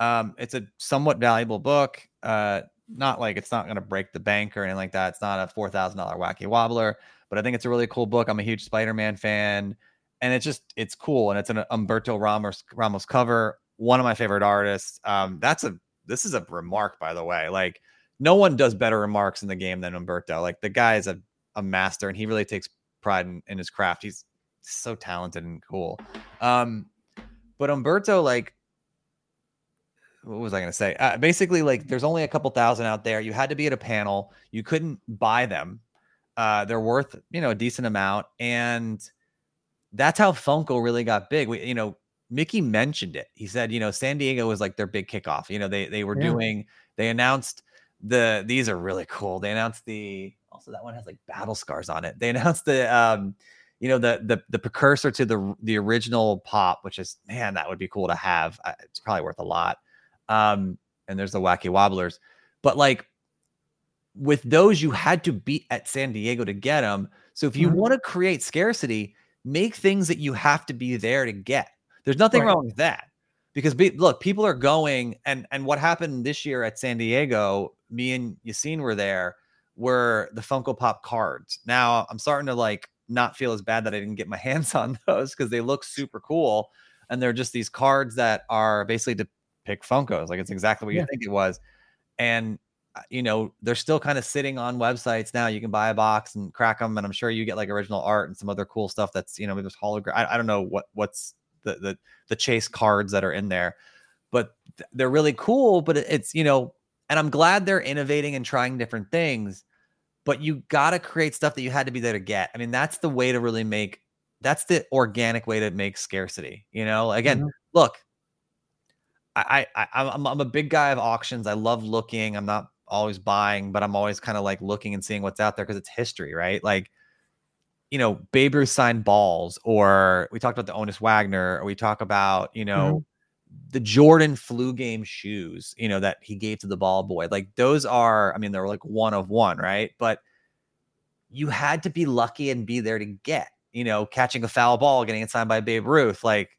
Um, it's a somewhat valuable book. Uh, not like it's not going to break the bank or anything like that. It's not a four thousand dollar wacky wobbler, but I think it's a really cool book. I'm a huge Spider-Man fan, and it's just it's cool, and it's an Humberto Ramos Ramos cover. One of my favorite artists. Um, that's a this is a remark, by the way. Like no one does better remarks in the game than Humberto. Like the guy is a, a master, and he really takes pride in, in his craft. He's so talented and cool. Um, but Humberto, like what was I going to say? Uh, basically, like there's only a couple thousand out there. You had to be at a panel. You couldn't buy them. Uh, they're worth you know a decent amount, and that's how Funko really got big. We, you know, Mickey mentioned it. He said, you know, San Diego was like their big kickoff. You know, they they were Yeah. doing. They announced the. These are really cool. They announced the. Also, that one has like battle scars on it. They announced the. um you know the the the precursor to the the original pop, which is man, that would be cool to have. It's probably worth a lot. Um, and there's the wacky wobblers, but like with those, you had to beat at San Diego to get them. So if you Mhm. want to create scarcity, make things that you have to be there to get. There's nothing Right. wrong with that because be, look, people are going and and what happened this year at San Diego, me and Yassine were there, were the Funko Pop cards. Now I'm starting to like not feel as bad that I didn't get my hands on those because they look super cool. And they're just these cards that are basically to pick Funkos. Like it's exactly what Yeah. you think it was. And uh, you know, they're still kind of sitting on websites now. You can buy a box and crack them, and I'm sure you get like original art and some other cool stuff. That's you know, maybe there's hologram. I, I don't know what what's the the the chase cards that are in there, but they're really cool. But it's you know, and I'm glad they're innovating and trying different things. But you got to create stuff that you had to be there to get. I mean, that's the way to really make. That's the organic way to make scarcity. You know, again, Mhm. look, I, I I- I'm I'm a big guy of auctions. I love looking. I'm not always buying, but I'm always kind of like looking and seeing what's out there because it's history, right? Like, you know, Babe Ruth signed balls, or we talked about the Honus Wagner, or we talk about, you know, the Jordan flu game shoes, you know, that he gave to the ball boy. Like those are, I mean, they're like one of one, right? But you had to be lucky and be there to get, you know, catching a foul ball, getting it signed by Babe Ruth. Like,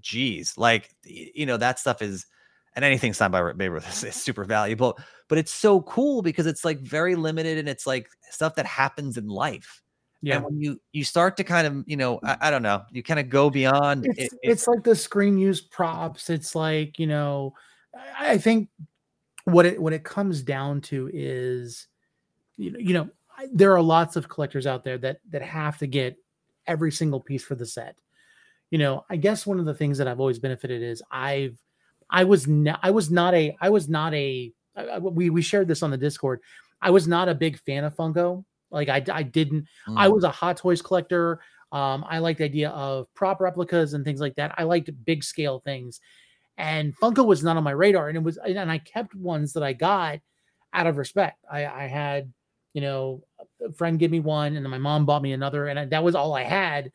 geez, like, you know, that stuff is, and anything signed by Babe Ruth is, is super valuable, but it's so cool because it's like very limited and it's like stuff that happens in life. Yeah. And when you you start to kind of, you know, I, I don't know, you kind of go beyond it's, it- it- it's like the screen use props it's like you know i I think what it what it comes down to is you know you know I- there are lots of collectors out there that that have to get every single piece for the set. You know i guess one of the things that i've always benefited is i've i was not i was not a i was not a I- we we shared this on the discord. I was not a big fan of funko like i i didn't I Mm. was a Hot Toys collector. Um, I liked the idea of prop replicas and things like that. I liked big scale things, and Funko was not on my radar. And it was, and I kept ones that I got out of respect. I, I had, you know, a friend give me one, and then my mom bought me another, and I- that was all I had.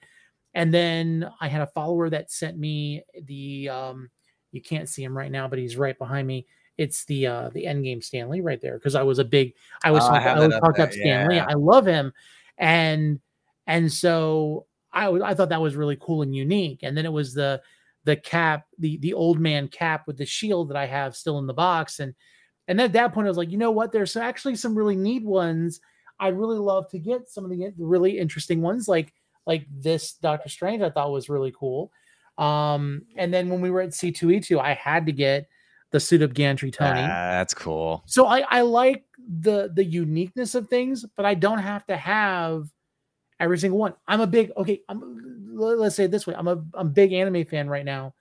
And then I had a follower that sent me the, um, you can't see him right now, but he's right behind me. It's the uh the Endgame Stan Lee right there because I was a big I was Oh, I I that was up talked there, up Stan Lee. yeah. I love him, and and so I was I thought that was really cool and unique. And then it was the the cap, the the old man cap with the shield that I have still in the box, and and at that point I was like, you know what? There's actually some really neat ones. I'd really love to get some of the really interesting ones, like like this Doctor Strange. I thought was really cool. Um, and then when we were at C2E2, I had to get the suit of Gantry Tony. that's cool. So I, I like the the uniqueness of things, but I don't have to have every single one. I'm a big okay. I'm let- let's say it this way. I'm a I'm a big anime fan right now,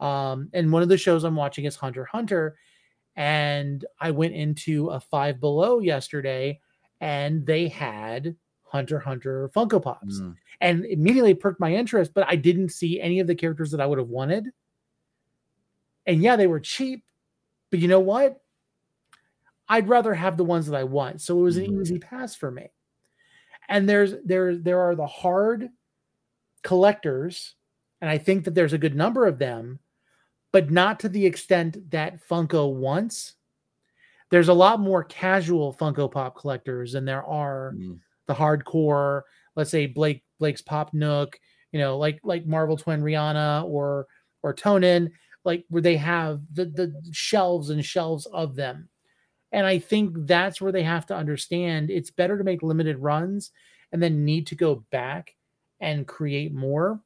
um, and one of the shows I'm watching is Hunter Hunter, and I went into a Five Below yesterday, and they had Hunter Hunter Funko Pops, Mm. and immediately perked my interest. But I didn't see any of the characters that I would have wanted, and yeah, they were cheap, but you know what? I'd rather have the ones that I want. So it was an Mhm. easy pass for me. And there's there there are the hard collectors, and I think that there's a good number of them, but not to the extent that Funko wants. There's a lot more casual Funko Pop collectors than there are Mm. the hardcore, let's say Blake Blake's Pop Nook, you know, like like Marvel Twin Rihanna or or Tonin, like where they have the the shelves and shelves of them. And I think that's where they have to understand it's better to make limited runs and then need to go back and create more.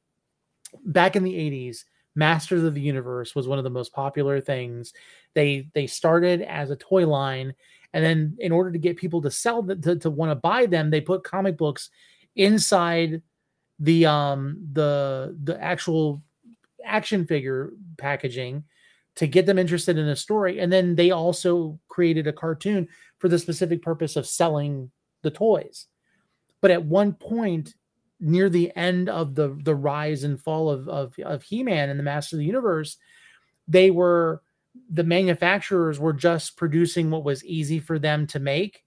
Back in the 80s, Masters of the Universe was one of the most popular things. They they started as a toy line and then in order to get people to sell the, to, to want to buy them, they put comic books inside the um the the actual action figure packaging to get them interested in a story. And then they also created a cartoon for the specific purpose of selling the toys. But at one point near the end of the the rise and fall of of, of he-man and the master of the universe they were the manufacturers were just producing what was easy for them to make.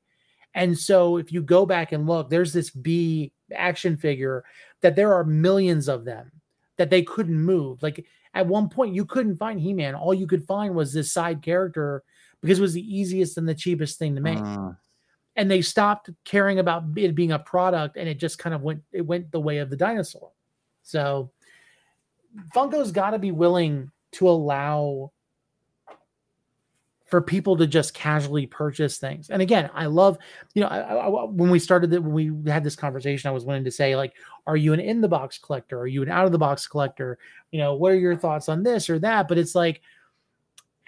And so if you go back and look there's this b action figure that there are millions of them that they couldn't move. Like at one point you couldn't find he-man. All you could find was this side character because it was the easiest and the cheapest thing to make. Mm. and they stopped caring about it being a product and it just kind of went it went the way of the dinosaur. So funko's got to be willing to allow for people to just casually purchase things. And again i love you know I, I, when we started that when we had this conversation i was wanting to say like are you an in the box collector? Are you an out of the box collector? You know what are your thoughts on this or that? But it's like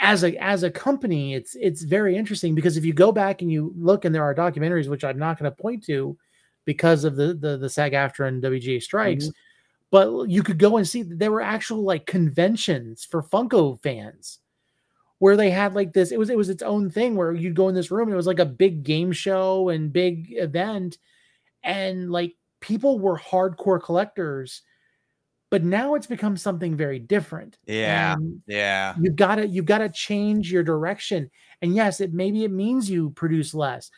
as a as a company it's it's very interesting because if you go back and you look and there are documentaries which i'm not going to point to because of the the, the SAG-AFTRA and wga strikes mm-hmm. but you could go and see that there were actual like conventions for funko fans where they had like this it was it was its own thing where you'd go in this room and it was like a big game show and big event. And like people were hardcore collectors but now it's become something very different. Yeah. And Yeah. you've got to you've got to change your direction. And yes it maybe it means you produce less.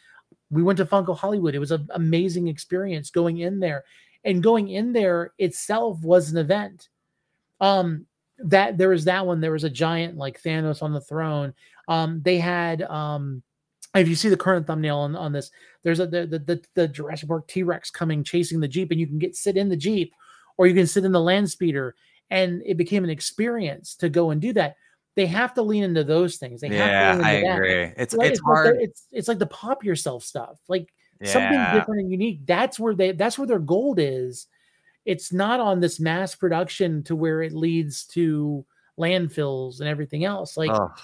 We went to funko hollywood. It was an amazing experience going in there. And going in there itself was an event. Um that there was that one there was a giant like thanos on the throne. Um they had um if you see the current thumbnail on, on this there's a the, the the the jurassic park t-rex coming chasing the jeep and you can get sit in the jeep or you can sit in the land speeder and it became an experience to go and do that. They have to lean into those things. They Yeah, have to I that. agree. It's Like, it's like hard. it's it's like the pop yourself stuff. Like something different and unique. That's where they that's where their gold is it's not on this mass production to where it leads to landfills and everything else like Ugh.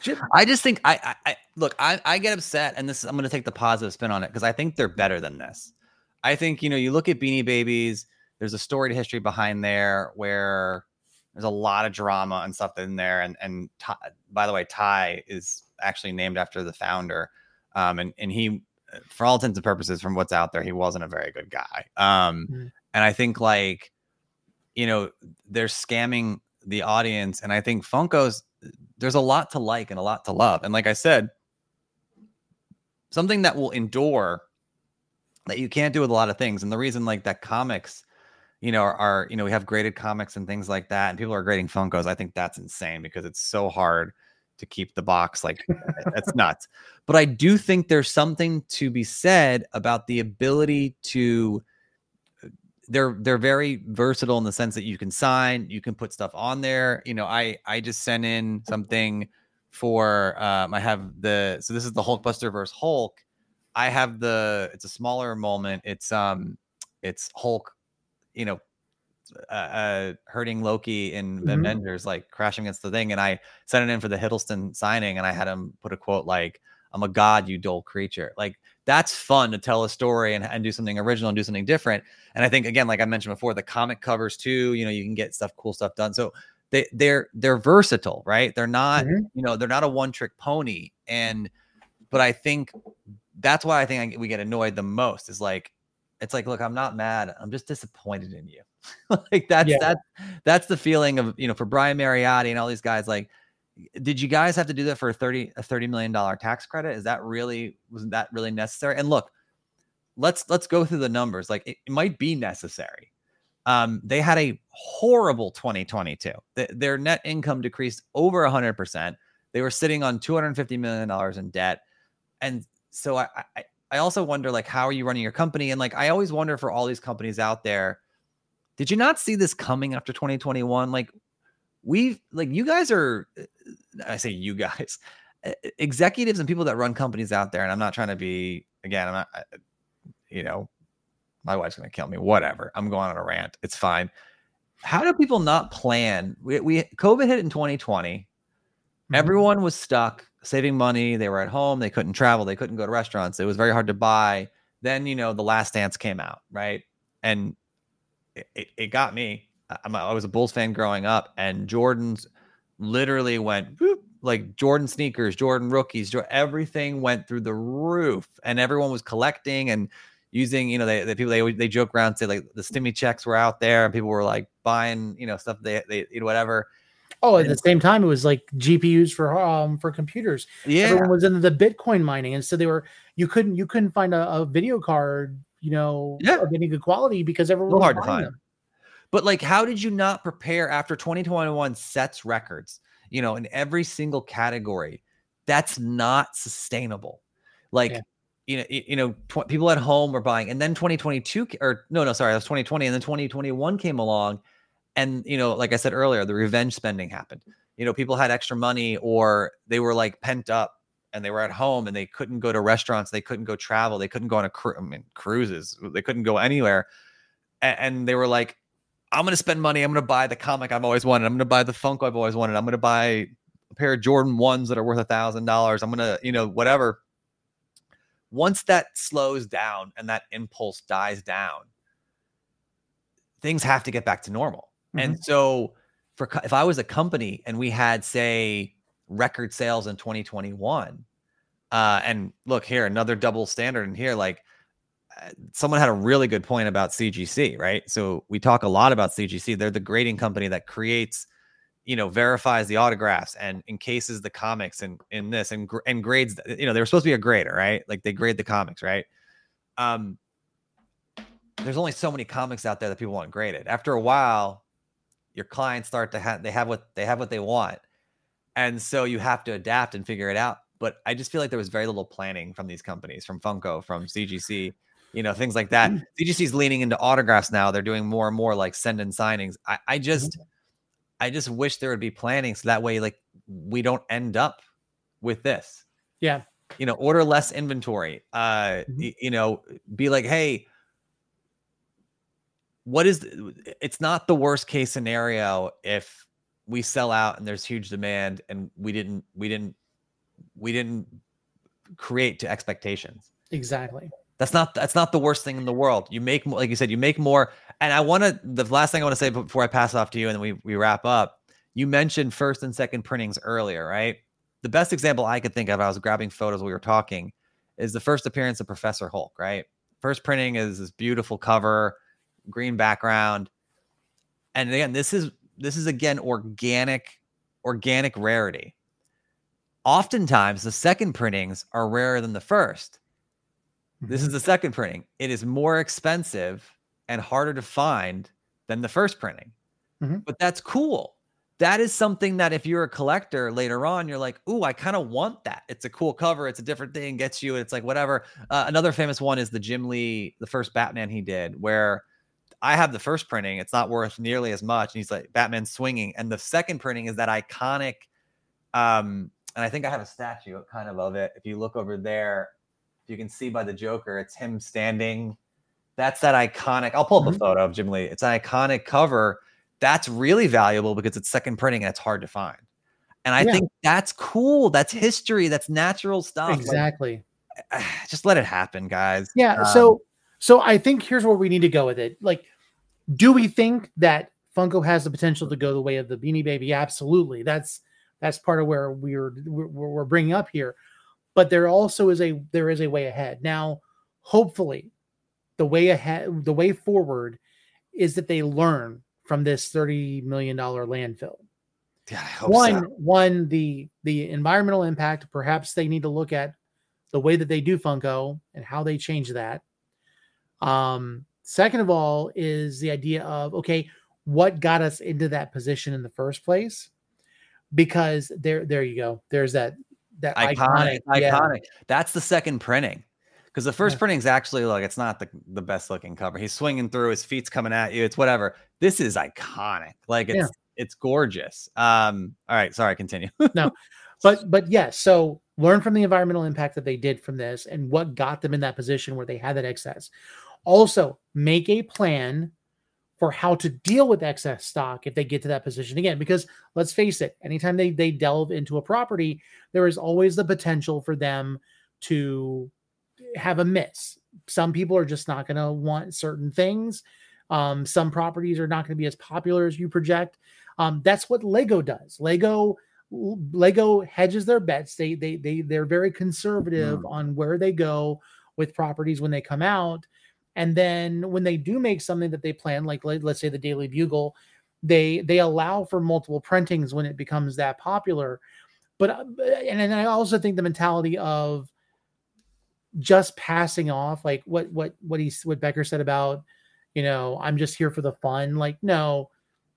ju- I just think I, I, I look. I, I get upset, and this is, I'm going to take the positive spin on it because I think they're better than this. I think you know you look at Beanie Babies. There's a storied history behind there where there's a lot of drama and stuff in there. And and Ty, by the way, Ty is actually named after the founder, um, and and he, for all intents and purposes, from what's out there, he wasn't a very good guy. Um, Mhm. and I think like, you know, they're scamming the audience, and I think Funko's there's a lot to like and a lot to love. And like I said, something that will endure that you can't do with a lot of things. And the reason like that comics, you know, are, are you know, we have graded comics and things like that, and people are grading Funkos. I think that's insane because it's so hard to keep the box like that's nuts. But I do think there's something to be said about the ability to they're they're very versatile in the sense that you can sign, you can put stuff on there. You know, I I just sent in something for um I have the so this is the Hulkbuster versus Hulk. I have the it's a smaller moment. It's um it's Hulk, you know, uh, uh hurting Loki in Mhm. Avengers, like crashing against the thing. And I sent it in for the Hiddleston signing, and I had him put a quote like, I'm a god, you dull creature. Like that's fun to tell a story and, and do something original and do something different. And I think again, like I mentioned before, the comic covers too, you know, you can get stuff, cool stuff done. So they they're they're versatile, right? They're not, Mhm. you know, they're not a one-trick pony. And but I think that's why I think I, we get annoyed the most is like it's like, look, I'm not mad. I'm just disappointed in you. like that's Yeah. that that's the feeling of you know for Brian Mariotti and all these guys like did you guys have to do that for a 30 a 30 million dollar tax credit is that really was that really necessary and look let's let's go through the numbers like it, it might be necessary Um, they had a horrible 2022. Th- their net income decreased over 100%. They were sitting on $250 million in debt. And so I, I, I also wonder, like, how are you running your company? And like, I always wonder for all these companies out there, did you not see this coming after 2021? Like, we've, like, you guys are, eh, eh, I say you guys, eh, executives and people that run companies out there. And I'm not trying to be, again, I'm not, you know, my wife's going to kill me. Whatever. I'm going on a rant. It's fine. How do people not plan? We, we COVID hit in 2020. Mm-hmm. Everyone was stuck saving money. They were at home. They couldn't travel. They couldn't go to restaurants. It was very hard to buy. Then, you know, The Last Dance came out, right? And it, it, it got me. I'm, I was a Bulls fan growing up, and Jordan's literally went whoop, like Jordan sneakers, Jordan rookies, everything went through the roof, and everyone was collecting and using, you know, they, the people they they joke around say like the stimmy checks were out there, and people were like buying, you know, stuff they they you know, whatever. Oh, at the same time, it was like GPUs for um for computers. Yeah, everyone was into the Bitcoin mining, and so they were you couldn't you couldn't find a, a video card, you know, yeah, of any good quality because everyone was hard to find. Them. But like, how did you not prepare after 2021 sets records? You know, in every single category, that's not sustainable. Like. Yeah you know, you know, tw- people at home were buying, and then 2022 or no, no, sorry, that was 2020, and then 2021 came along, and you know, like I said earlier, the revenge spending happened. You know, people had extra money, or they were like pent up, and they were at home, and they couldn't go to restaurants, they couldn't go travel, they couldn't go on a I mean, cruises, they couldn't go anywhere, and, and they were like, I'm gonna spend money, I'm gonna buy the comic I've always wanted, I'm gonna buy the Funko I've always wanted, I'm gonna buy a pair of Jordan ones that are worth a thousand dollars, I'm gonna, you know, whatever once that slows down and that impulse dies down, things have to get back to normal. Mm-hmm. And so, for if I was a company and we had, say, record sales in 2021, uh, and look here, another double standard in here, like uh, someone had a really good point about CGC, right? So we talk a lot about CGC. They're the grading company that creates you know verifies the autographs and encases the comics and in this and and grades you know they were supposed to be a grader right like they grade the comics right um there's only so many comics out there that people want graded after a while your clients start to have they have what they have what they want and so you have to adapt and figure it out but i just feel like there was very little planning from these companies from funko from cgc you know things like that mm. cgc is leaning into autographs now they're doing more and more like send in signings i, I just mm-hmm I just wish there would be planning so that way, like, we don't end up with this. Yeah. You know, order less inventory. Uh, mm-hmm. y- you know, be like, hey, what is it's not the worst case scenario if we sell out and there's huge demand and we didn't we didn't we didn't create to expectations. Exactly. That's not that's not the worst thing in the world. You make more, like you said, you make more. And I want to the last thing I want to say before I pass off to you and then we we wrap up. You mentioned first and second printings earlier, right? The best example I could think of, I was grabbing photos we were talking, is the first appearance of Professor Hulk, right? First printing is this beautiful cover, green background. And again, this is this is again organic, organic rarity. Oftentimes the second printings are rarer than the first this is mm-hmm. the second printing. It is more expensive and harder to find than the first printing. Mm-hmm. But that's cool. That is something that if you're a collector later on, you're like, ooh, I kind of want that. It's a cool cover. It's a different thing. Gets you. It's like whatever. Uh, another famous one is the Jim Lee, the first Batman he did, where I have the first printing. It's not worth nearly as much. And he's like Batman swinging. And the second printing is that iconic. Um, and I think I have a statue kind of of it. If you look over there, if you can see by the Joker, it's him standing. That's that iconic. I'll pull up mm-hmm. a photo of Jim Lee. It's an iconic cover. That's really valuable because it's second printing and it's hard to find. And I yeah. think that's cool. That's history. That's natural stuff. Exactly. Like, just let it happen, guys. Yeah. Um, so, so I think here's where we need to go with it. Like, do we think that Funko has the potential to go the way of the Beanie Baby? Absolutely. That's that's part of where we're we're, bringing up here but there also is a there is a way ahead. Now, hopefully, the way ahead, the way forward is that they learn from this $30 million landfill. Yeah, one, so. one, the the environmental impact, perhaps they need to look at the way that they do Funko and how they change that. Um, Second of all, is the idea of okay, what got us into that position in the first place? Because there, there you go. There's that that iconic, iconic. Yeah. That's the second printing. Because the first yeah. printing is actually like it's not the, the best looking cover. He's swinging through, his feet's coming at you. It's whatever. This is iconic. Like it's yeah. it's gorgeous. Um, all right, sorry, continue. no, but but yes, so learn from the environmental impact that they did from this and what got them in that position where they had that excess. Also, make a plan for how to deal with excess stock if they get to that position again. Because let's face it, anytime they they delve into a property, there is always the potential for them to have a miss. Some people are just not going to want certain things. Um, some properties are not going to be as popular as you project. Um, that's what Lego does. Lego Lego hedges their bets. They they they they're very conservative mm. on where they go with properties when they come out. And then when they do make something that they plan, like let's say the Daily Bugle, they they allow for multiple printings when it becomes that popular. But uh, and, and I also think the mentality of just passing off, like what what what he what Becker said about, you know, I'm just here for the fun. Like no,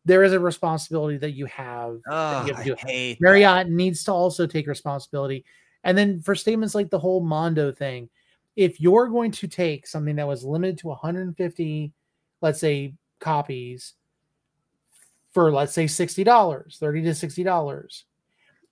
there is a responsibility that you have. Oh, you have to do. Mariotti that. needs to also take responsibility. And then for statements like the whole Mondo thing, if you're going to take something that was limited to 150, let's say, copies for let's say $60, 30 to $60,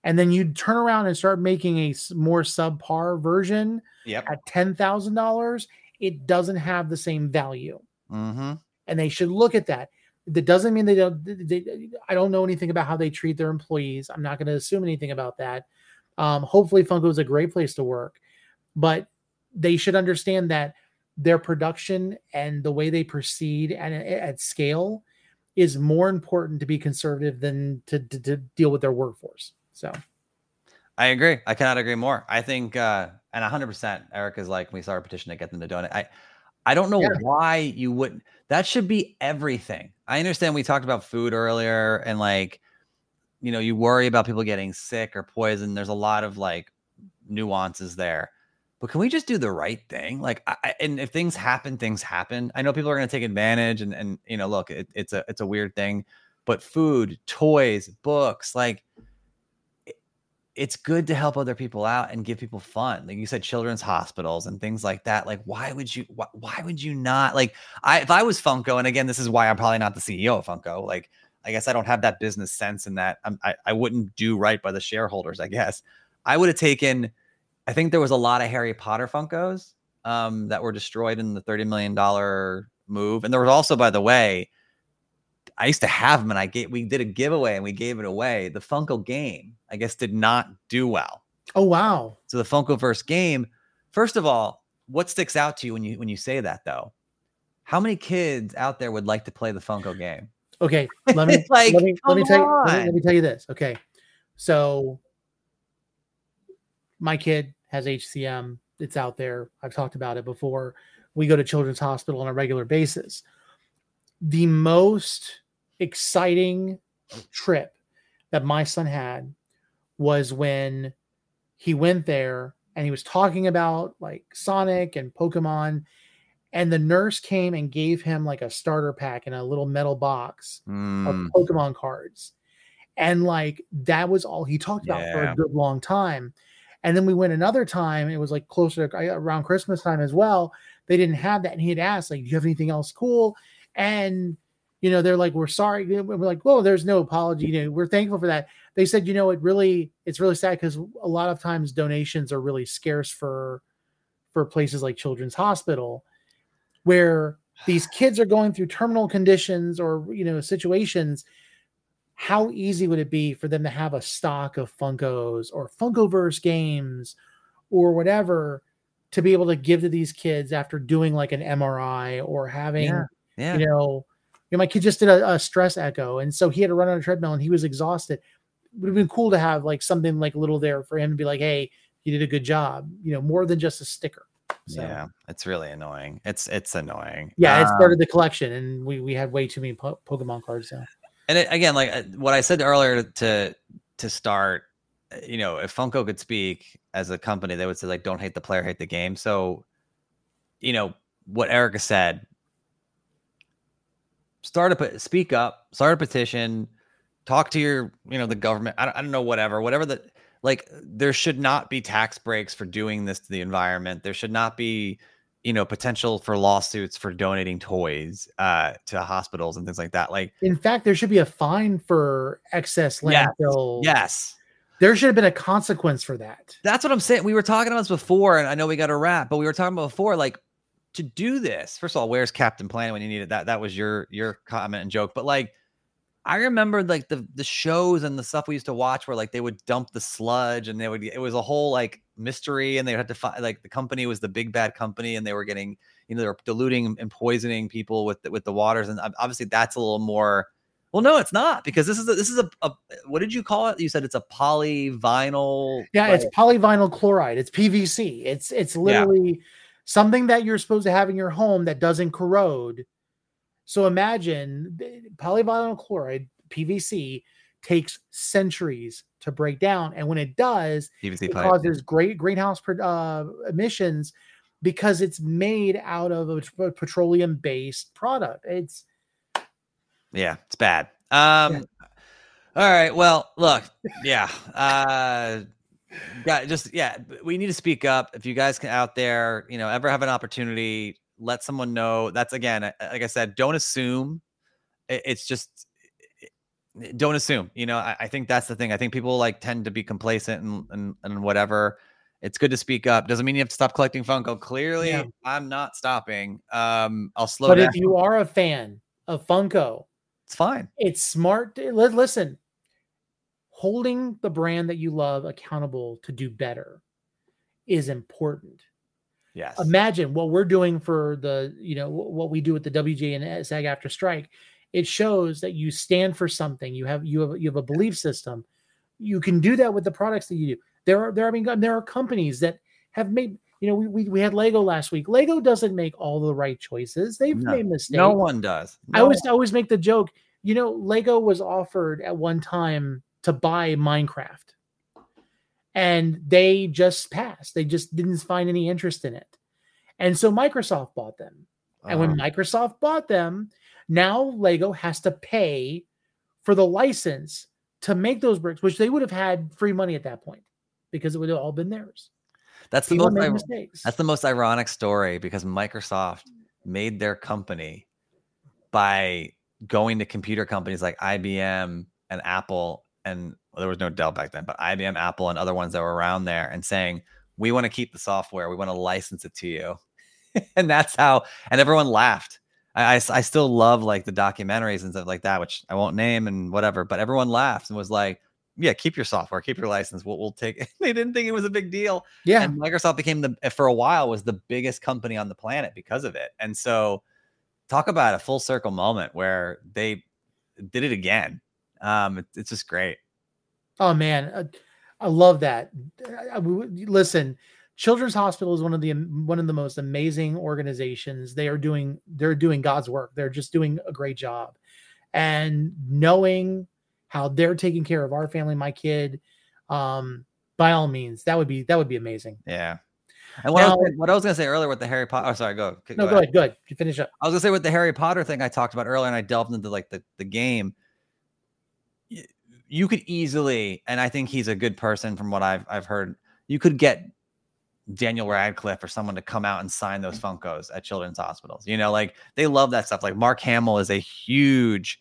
and then you turn around and start making a more subpar version yep. at $10,000, it doesn't have the same value. Mm-hmm. And they should look at that that doesn't mean they don't. They, I don't know anything about how they treat their employees. I'm not going to assume anything about that. Um, hopefully, Funko is a great place to work, but they should understand that their production and the way they proceed and at scale is more important to be conservative than to, to, to deal with their workforce. So, I agree. I cannot agree more. I think, uh, and 100%, Eric is like, we saw a petition to get them to donate. I, I don't know yeah. why you wouldn't. That should be everything. I understand we talked about food earlier and like, you know, you worry about people getting sick or poison. There's a lot of like nuances there. But can we just do the right thing? Like, I, and if things happen, things happen. I know people are going to take advantage, and and you know, look, it, it's a it's a weird thing, but food, toys, books, like it's good to help other people out and give people fun. Like you said, children's hospitals and things like that. Like, why would you? Why, why would you not? Like, I if I was Funko, and again, this is why I'm probably not the CEO of Funko. Like, I guess I don't have that business sense in that I'm, I I wouldn't do right by the shareholders. I guess I would have taken. I think there was a lot of Harry Potter Funkos um, that were destroyed in the thirty million dollar move, and there was also, by the way, I used to have them and I gave we did a giveaway and we gave it away. The Funko game, I guess, did not do well. Oh wow. So the Funkoverse game, first of all, what sticks out to you when you when you say that though? How many kids out there would like to play the Funko game? Okay, let me like let me, let me tell you let me, let me tell you this. Okay. So my kid has HCM. It's out there. I've talked about it before. We go to Children's Hospital on a regular basis. The most exciting trip that my son had was when he went there and he was talking about like Sonic and Pokemon. And the nurse came and gave him like a starter pack in a little metal box mm. of Pokemon cards. And like that was all he talked about yeah. for a good long time. And then we went another time, it was like closer to, uh, around Christmas time as well. They didn't have that. And he had asked, like, do you have anything else cool? And you know, they're like, we're sorry. We're like, well, there's no apology. You know, we're thankful for that. They said, you know, it really, it's really sad because a lot of times donations are really scarce for, for places like Children's Hospital, where these kids are going through terminal conditions or you know situations. How easy would it be for them to have a stock of Funkos or Funkoverse games or whatever to be able to give to these kids after doing like an MRI or having, yeah, yeah. you know, you know, my kid just did a, a, stress echo, and so he had to run on a treadmill, and he was exhausted. It would have been cool to have like something like little there for him to be like, "Hey, you did a good job," you know, more than just a sticker. So, yeah, it's really annoying. It's it's annoying. Yeah, um, part of the collection, and we we had way too many po- Pokemon cards now. And it, again, like uh, what I said earlier to to start, uh, you know, if Funko could speak as a company, they would say like, "Don't hate the player, hate the game." So, you know, what Erica said start a pe- speak up, start a petition, talk to your, you know, the government. I don't, I don't know, whatever, whatever that. Like, there should not be tax breaks for doing this to the environment. There should not be, you know, potential for lawsuits for donating toys uh, to hospitals and things like that. Like, In fact, there should be a fine for excess Yes. landfill. yes, There should have been a consequence for that. That's what I'm saying. We were talking about this before, and I know we got a wrap, but we were talking about before, like to do this. First of all, where's Captain Planet when you need it? That that was your your comment and joke. But like, I remember like the the shows and the stuff we used to watch where like they would dump the sludge and they would. It was a whole like mystery, and they had to find like the company was the big bad company, and they were getting you know they were diluting and poisoning people with the, with the waters, and obviously that's a little more. Well, no, it's not because this is a, this is a, a what did you call it? You said it's a polyvinyl. Yeah, like- it's polyvinyl chloride. It's PVC. It's it's literally something that you're supposed to have in your home that doesn't corrode. So imagine polyvinyl chloride, PVC, takes centuries to break down, and when it does, PVC it pipe. causes great greenhouse uh, emissions because it's made out of a petroleum based product. It's Yeah, it's bad. Um all right. Well, look, yeah. Uh got just yeah, we need to speak up. If you guys can out there, you know, ever have an opportunity, let someone know. That's again, like I said, don't assume. It's just don't assume. You know, I, I think that's the thing. I think people like tend to be complacent and and, and whatever. It's good to speak up. Doesn't mean you have to stop collecting Funko. Clearly, Yeah. I'm not stopping. Um, I'll slow but down. if you are a fan of Funko, it's fine. it's smart. to- Listen, holding the brand that you love accountable to do better is important. Yes. Imagine what we're doing for the, you know, what we do with the WJ and SAG-AFTRA strike. It shows that you stand for something. You have you have you have a belief system. You can do that with the products that you do. There are there I mean there are companies that have made you know we we, we had Lego last week. Lego doesn't make all the right choices. They've No. made mistakes. No one does. I always I always make the joke, you know, Lego was offered at one time to buy Minecraft. And they just passed. They just didn't find any interest in it. And so Microsoft bought them. And when Uh-huh. Microsoft bought them, now Lego has to pay for the license to make those bricks, which they would have had free money at that point because it would have all been theirs. that's the People most made ir- mistakes. that's the most ironic story because Microsoft made their company by going to computer companies like IBM and Apple and well, there was no Dell back then, but IBM, Apple, and other ones that were around there and saying, "We want to keep the software. We want to license it to you," and that's how. And everyone laughed. I, I I still love like the documentaries and stuff like that, which I won't name and whatever, but everyone laughed and was like, "Yeah, keep your software, keep your license. We'll, we'll take." it." they didn't think it was a big deal yeah. and Microsoft became the for a while was the biggest company on the planet because of it. And so talk about a full circle moment where they did it again. Um it- it's just great. Oh man, uh, I love that. I- I- listen, Children's Hospital is one of the one of the most amazing organizations. They are doing they're doing God's work. They're just doing a great job. And knowing how they're taking care of our family, my kid, um, by all means, that would be that would be amazing. Yeah. And what, I was, what I was gonna say earlier with the Harry Potter, oh, sorry, go. No, go ahead, go ahead. You finish up. I was gonna say with the Harry Potter thing I talked about earlier, and I delved into like the, the game. y- You could easily, and I think he's a good person from what I've I've heard. You could get Daniel Radcliffe or someone to come out and sign those Funkos at children's hospitals. You know, like they love that stuff. Like Mark Hamill is a huge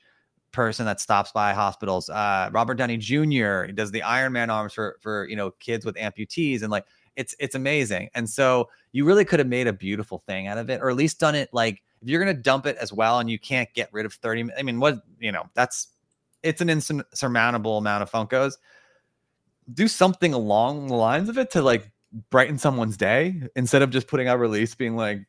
person that stops by hospitals. Uh, Robert Downey Jr. does the Iron Man arms for for you know kids with amputees, and like it's it's amazing. And so you really could have made a beautiful thing out of it, or at least done it like if you're gonna dump it as well, and you can't get rid of thirty. I mean, what you know, that's it's an insurmountable amount of Funkos. Do something along the lines of it to like brighten someone's day instead of just putting out release being like,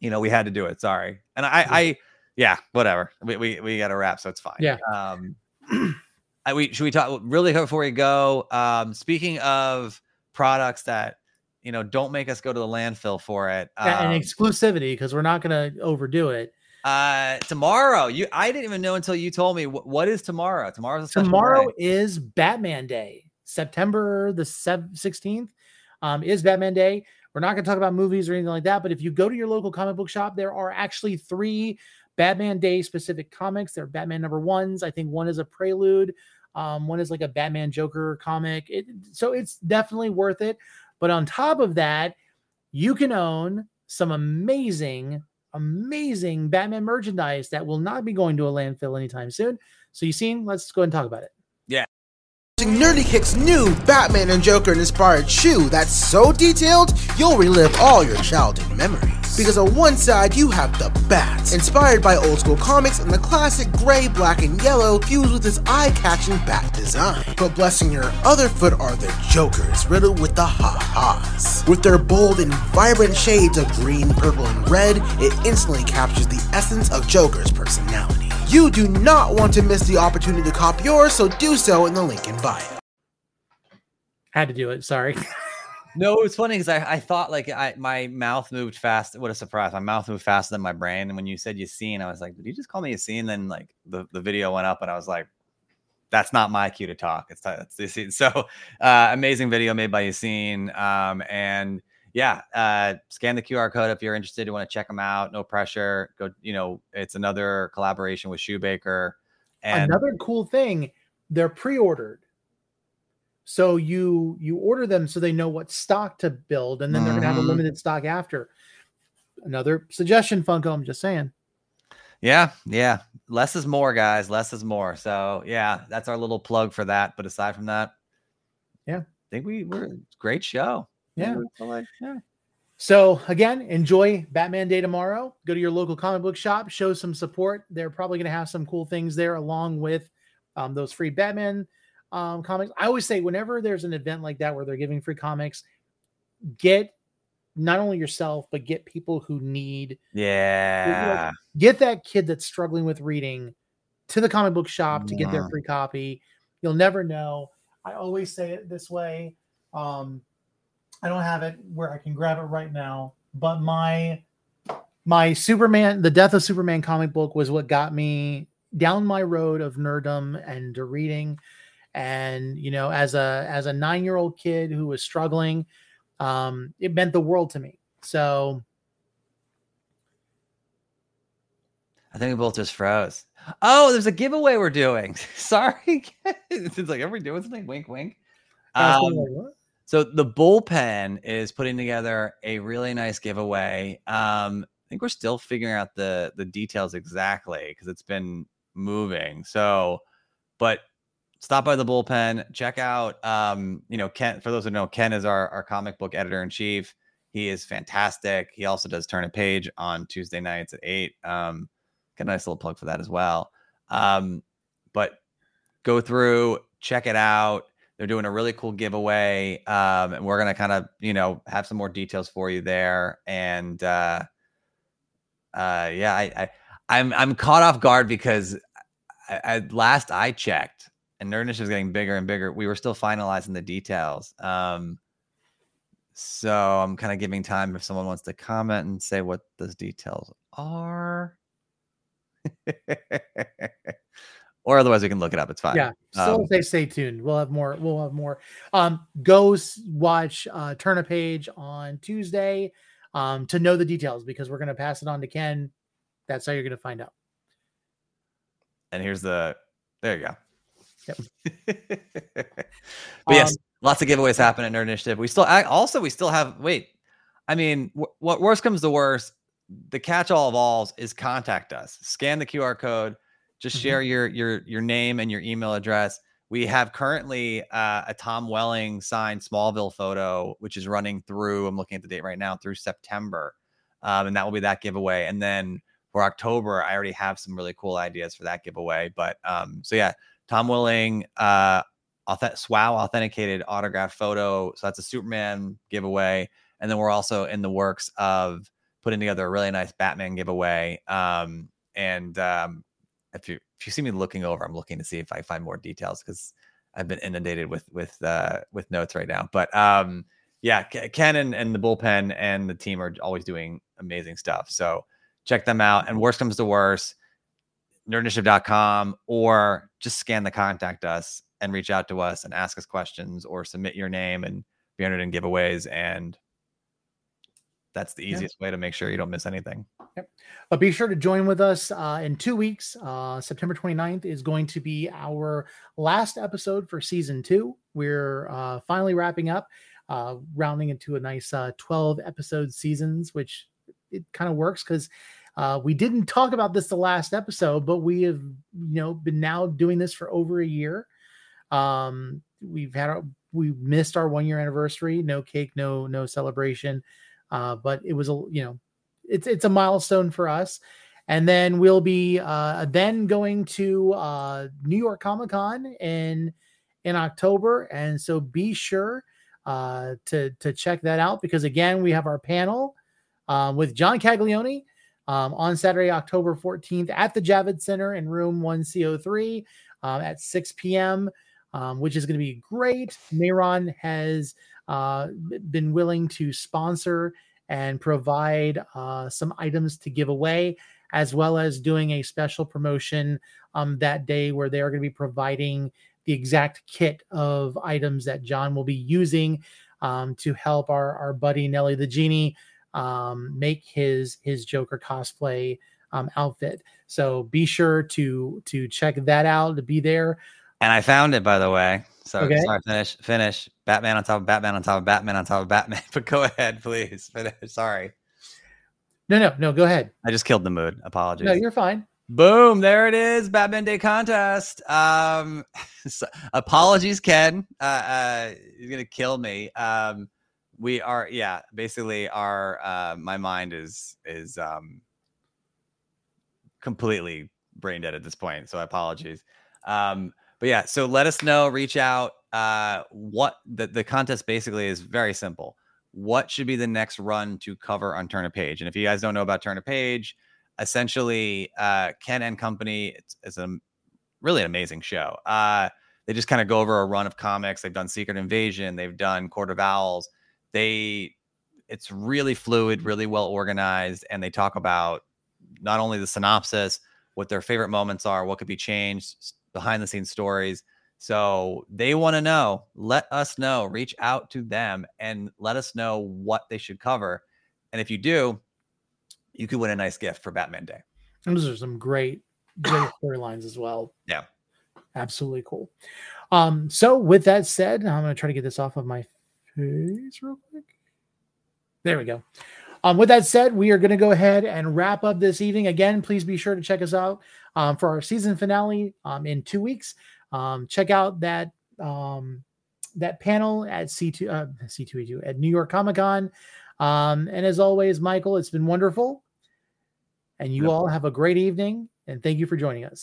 you know, we had to do it. Sorry. And I, I, yeah, whatever. We we, we got to wrap, so it's fine. Yeah. Um, I, we should we talk really quick before we go. Um, speaking of products that you know don't make us go to the landfill for it. Yeah, Um, and exclusivity because we're not going to overdo it. uh, tomorrow, you I didn't even know until you told me what, what is tomorrow. Tomorrow's a tomorrow day. is Batman Day. September the 16th um, is Batman Day. We're not going to talk about movies or anything like that, but if you go to your local comic book shop, there are actually three Batman Day specific comics. They're Batman number ones. I think one is a prelude. Um, one is like a Batman Joker comic. It, so it's definitely worth it. But on top of that, you can own some amazing, amazing Batman merchandise that will not be going to a landfill anytime soon. So you seen? Let's go and talk about it. Nerdy Kick's new Batman and Joker inspired shoe that's so detailed you'll relive all your childhood memories. Because on one side you have the Bat, inspired by old school comics and the classic gray, black, and yellow fused with its eye-catching bat design. But blessing your other foot are the Jokers, riddled with the ha-has. With their bold and vibrant shades of green, purple, and red, it instantly captures the essence of Joker's personality. You do not want to miss the opportunity to cop yours, so do so in the link in bio. Had to do it. Sorry. No, it was funny because I, I thought like I my mouth moved fast. What a surprise! My mouth moved faster than my brain. And when you said Yassine, I was like, "Did you just call me Yassine?" Then like the, the video went up, and I was like, "That's not my cue to talk. It's it's Yassine." So uh, amazing video made by Yassine. Um, and yeah, uh, scan the QR code if you're interested. You want to check them out. No pressure. Go. You know, it's another collaboration with Shoebaker. And Another cool thing, they're pre-ordered. So you you order them so they know what stock to build, and then they're gonna have a Mhm. limited stock after. Another suggestion, Funko. I'm just saying. Yeah, yeah. Less is more, guys. Less is more. So yeah, that's our little plug for that. But aside from that, Yeah. I think we were great show. Yeah. like- yeah. So again, enjoy Batman Day tomorrow. Go to your local comic book shop, show some support. They're probably going to have some cool things there, along with um, those free Batman um, comics. I always say, whenever there's an event like that where they're giving free comics, get not only yourself but get people who need Yeah. get that kid that's struggling with reading to the comic book shop to get their Mhm. free copy. You'll never know. I always say it this way. Um, I don't have it where I can grab it right now, but my my Superman, the Death of Superman comic book was what got me down my road of nerddom and reading. And you know, as a as a nine year old kid who was struggling, um, it meant the world to me. So I think we both just froze. Oh, there's a giveaway we're doing. Sorry. it's like, are we doing something? Wink, wink. Um, thinking like, what? So the bullpen is putting together a really nice giveaway. Um, I think we're still figuring out the the details exactly because it's been moving. So, but stop by the bullpen, check out. Um, you know, Ken. For those who know, Ken is our our comic book editor in chief. He is fantastic. He also does turn a page on Tuesday nights at eight. Um, get a nice little plug for that as well. Um, but go through, check it out. They're doing a really cool giveaway. Um, and we're gonna kind of, you know, have some more details for you there. And uh uh yeah, I, I I'm I'm caught off guard because I, I, last I checked, and Nerd Initiative is getting bigger and bigger. We were still finalizing the details. Um so I'm kind of giving time if someone wants to comment and say what those details are. or otherwise we can look it up. It's fine. Yeah. So Um, say stay tuned. We'll have more. We'll have more. Um, go watch uh, Turn a Page on Tuesday um, to know the details because we're going to pass it on to Ken. That's how you're going to find out. And here's the there you go. Yep. but yes, Um, lots of giveaways happen at Nerd Initiative. We still I, also we still have wait. I mean, wh- what worst comes to worst, the catch all of alls is contact us. Scan the QR code, just Mhm. share your your your name and your email address. We have currently uh, a Tom Welling signed Smallville photo, which is running through. I'm looking at the date right now through September, um, and that will be that giveaway. And then for October, I already have some really cool ideas for that giveaway. But um, so yeah, Tom Welling, uh, auth- SWOW authenticated autograph photo. So that's a Superman giveaway. And then we're also in the works of putting together a really nice Batman giveaway. Um, and um, if you if you see me looking over, I'm looking to see if I find more details because I've been inundated with with uh, with notes right now. But um, yeah, Ken and, and the bullpen and the team are always doing amazing stuff. So check them out. And worst comes to worst, nerdinitiative.com or just scan the contact us and reach out to us and ask us questions or submit your name and be entered in giveaways and that's the easiest way to make sure you don't miss anything. Yep. But be sure to join with us uh, in two weeks. Uh, September 29th is going to be our last episode for season two. We're uh, finally wrapping up, uh, rounding into a nice uh, 12 episode seasons, which it kind of works because uh, we didn't talk about this the last episode, but we have, you know, been now doing this for over a year. Um, we've had our, we missed our one year anniversary. No cake, no no celebration. Uh, but it was a you know, it's it's a milestone for us. And then we'll be uh, then going to uh, New York Comic Con in in October, and so be sure uh, to to check that out because again we have our panel um, with John Caglione um, on Saturday, October 14th at the Javits Center in room 1CO3 um, at 6 p.m., um, which is going to be great. Mehron has uh, been willing to sponsor and provide uh, some items to give away, as well as doing a special promotion um, that day where they are going to be providing the exact kit of items that John will be using um, to help our, our buddy Nelly the Genie um, make his his Joker cosplay um, outfit. So be sure to to check that out to be there. And I found it by the way. So okay. sorry, finish, finish. Batman on top of Batman on top of Batman on top of Batman. But go ahead, please. Finish. Sorry. No, no, no. Go ahead. I just killed the mood. Apologies. No, you're fine. Boom! There it is. Batman Day contest. Um, so, apologies, Ken. Uh, uh, he's gonna kill me. Um, we are, yeah. Basically, our uh, my mind is is um completely brain dead at this point. So apologies. Um, but yeah, so let us know, reach out. Uh, what the, the contest basically is very simple. What should be the next run to cover on Turn a Page? And if you guys don't know about Turn a Page, essentially, uh, Ken and Company, it's, it's a really an amazing show. Uh, they just kind of go over a run of comics. They've done Secret Invasion, they've done Court of Owls. They, it's really fluid, really well organized, and they talk about not only the synopsis, what their favorite moments are, what could be changed, behind the scenes stories. So they want to know. Let us know. Reach out to them and let us know what they should cover. And if you do, you could win a nice gift for Batman Day. And those are some great, great storylines as well. Yeah. Absolutely cool. Um, so with that said, I'm gonna try to get this off of my face real quick. There we go. Um, with that said, we are going to go ahead and wrap up this evening. Again, please be sure to check us out um, for our season finale um, in two weeks. Um, check out that um, that panel at C2 uh, C2E2 at New York Comic Con. Um, and as always, Michael, it's been wonderful. And you all have a great evening. And thank you for joining us.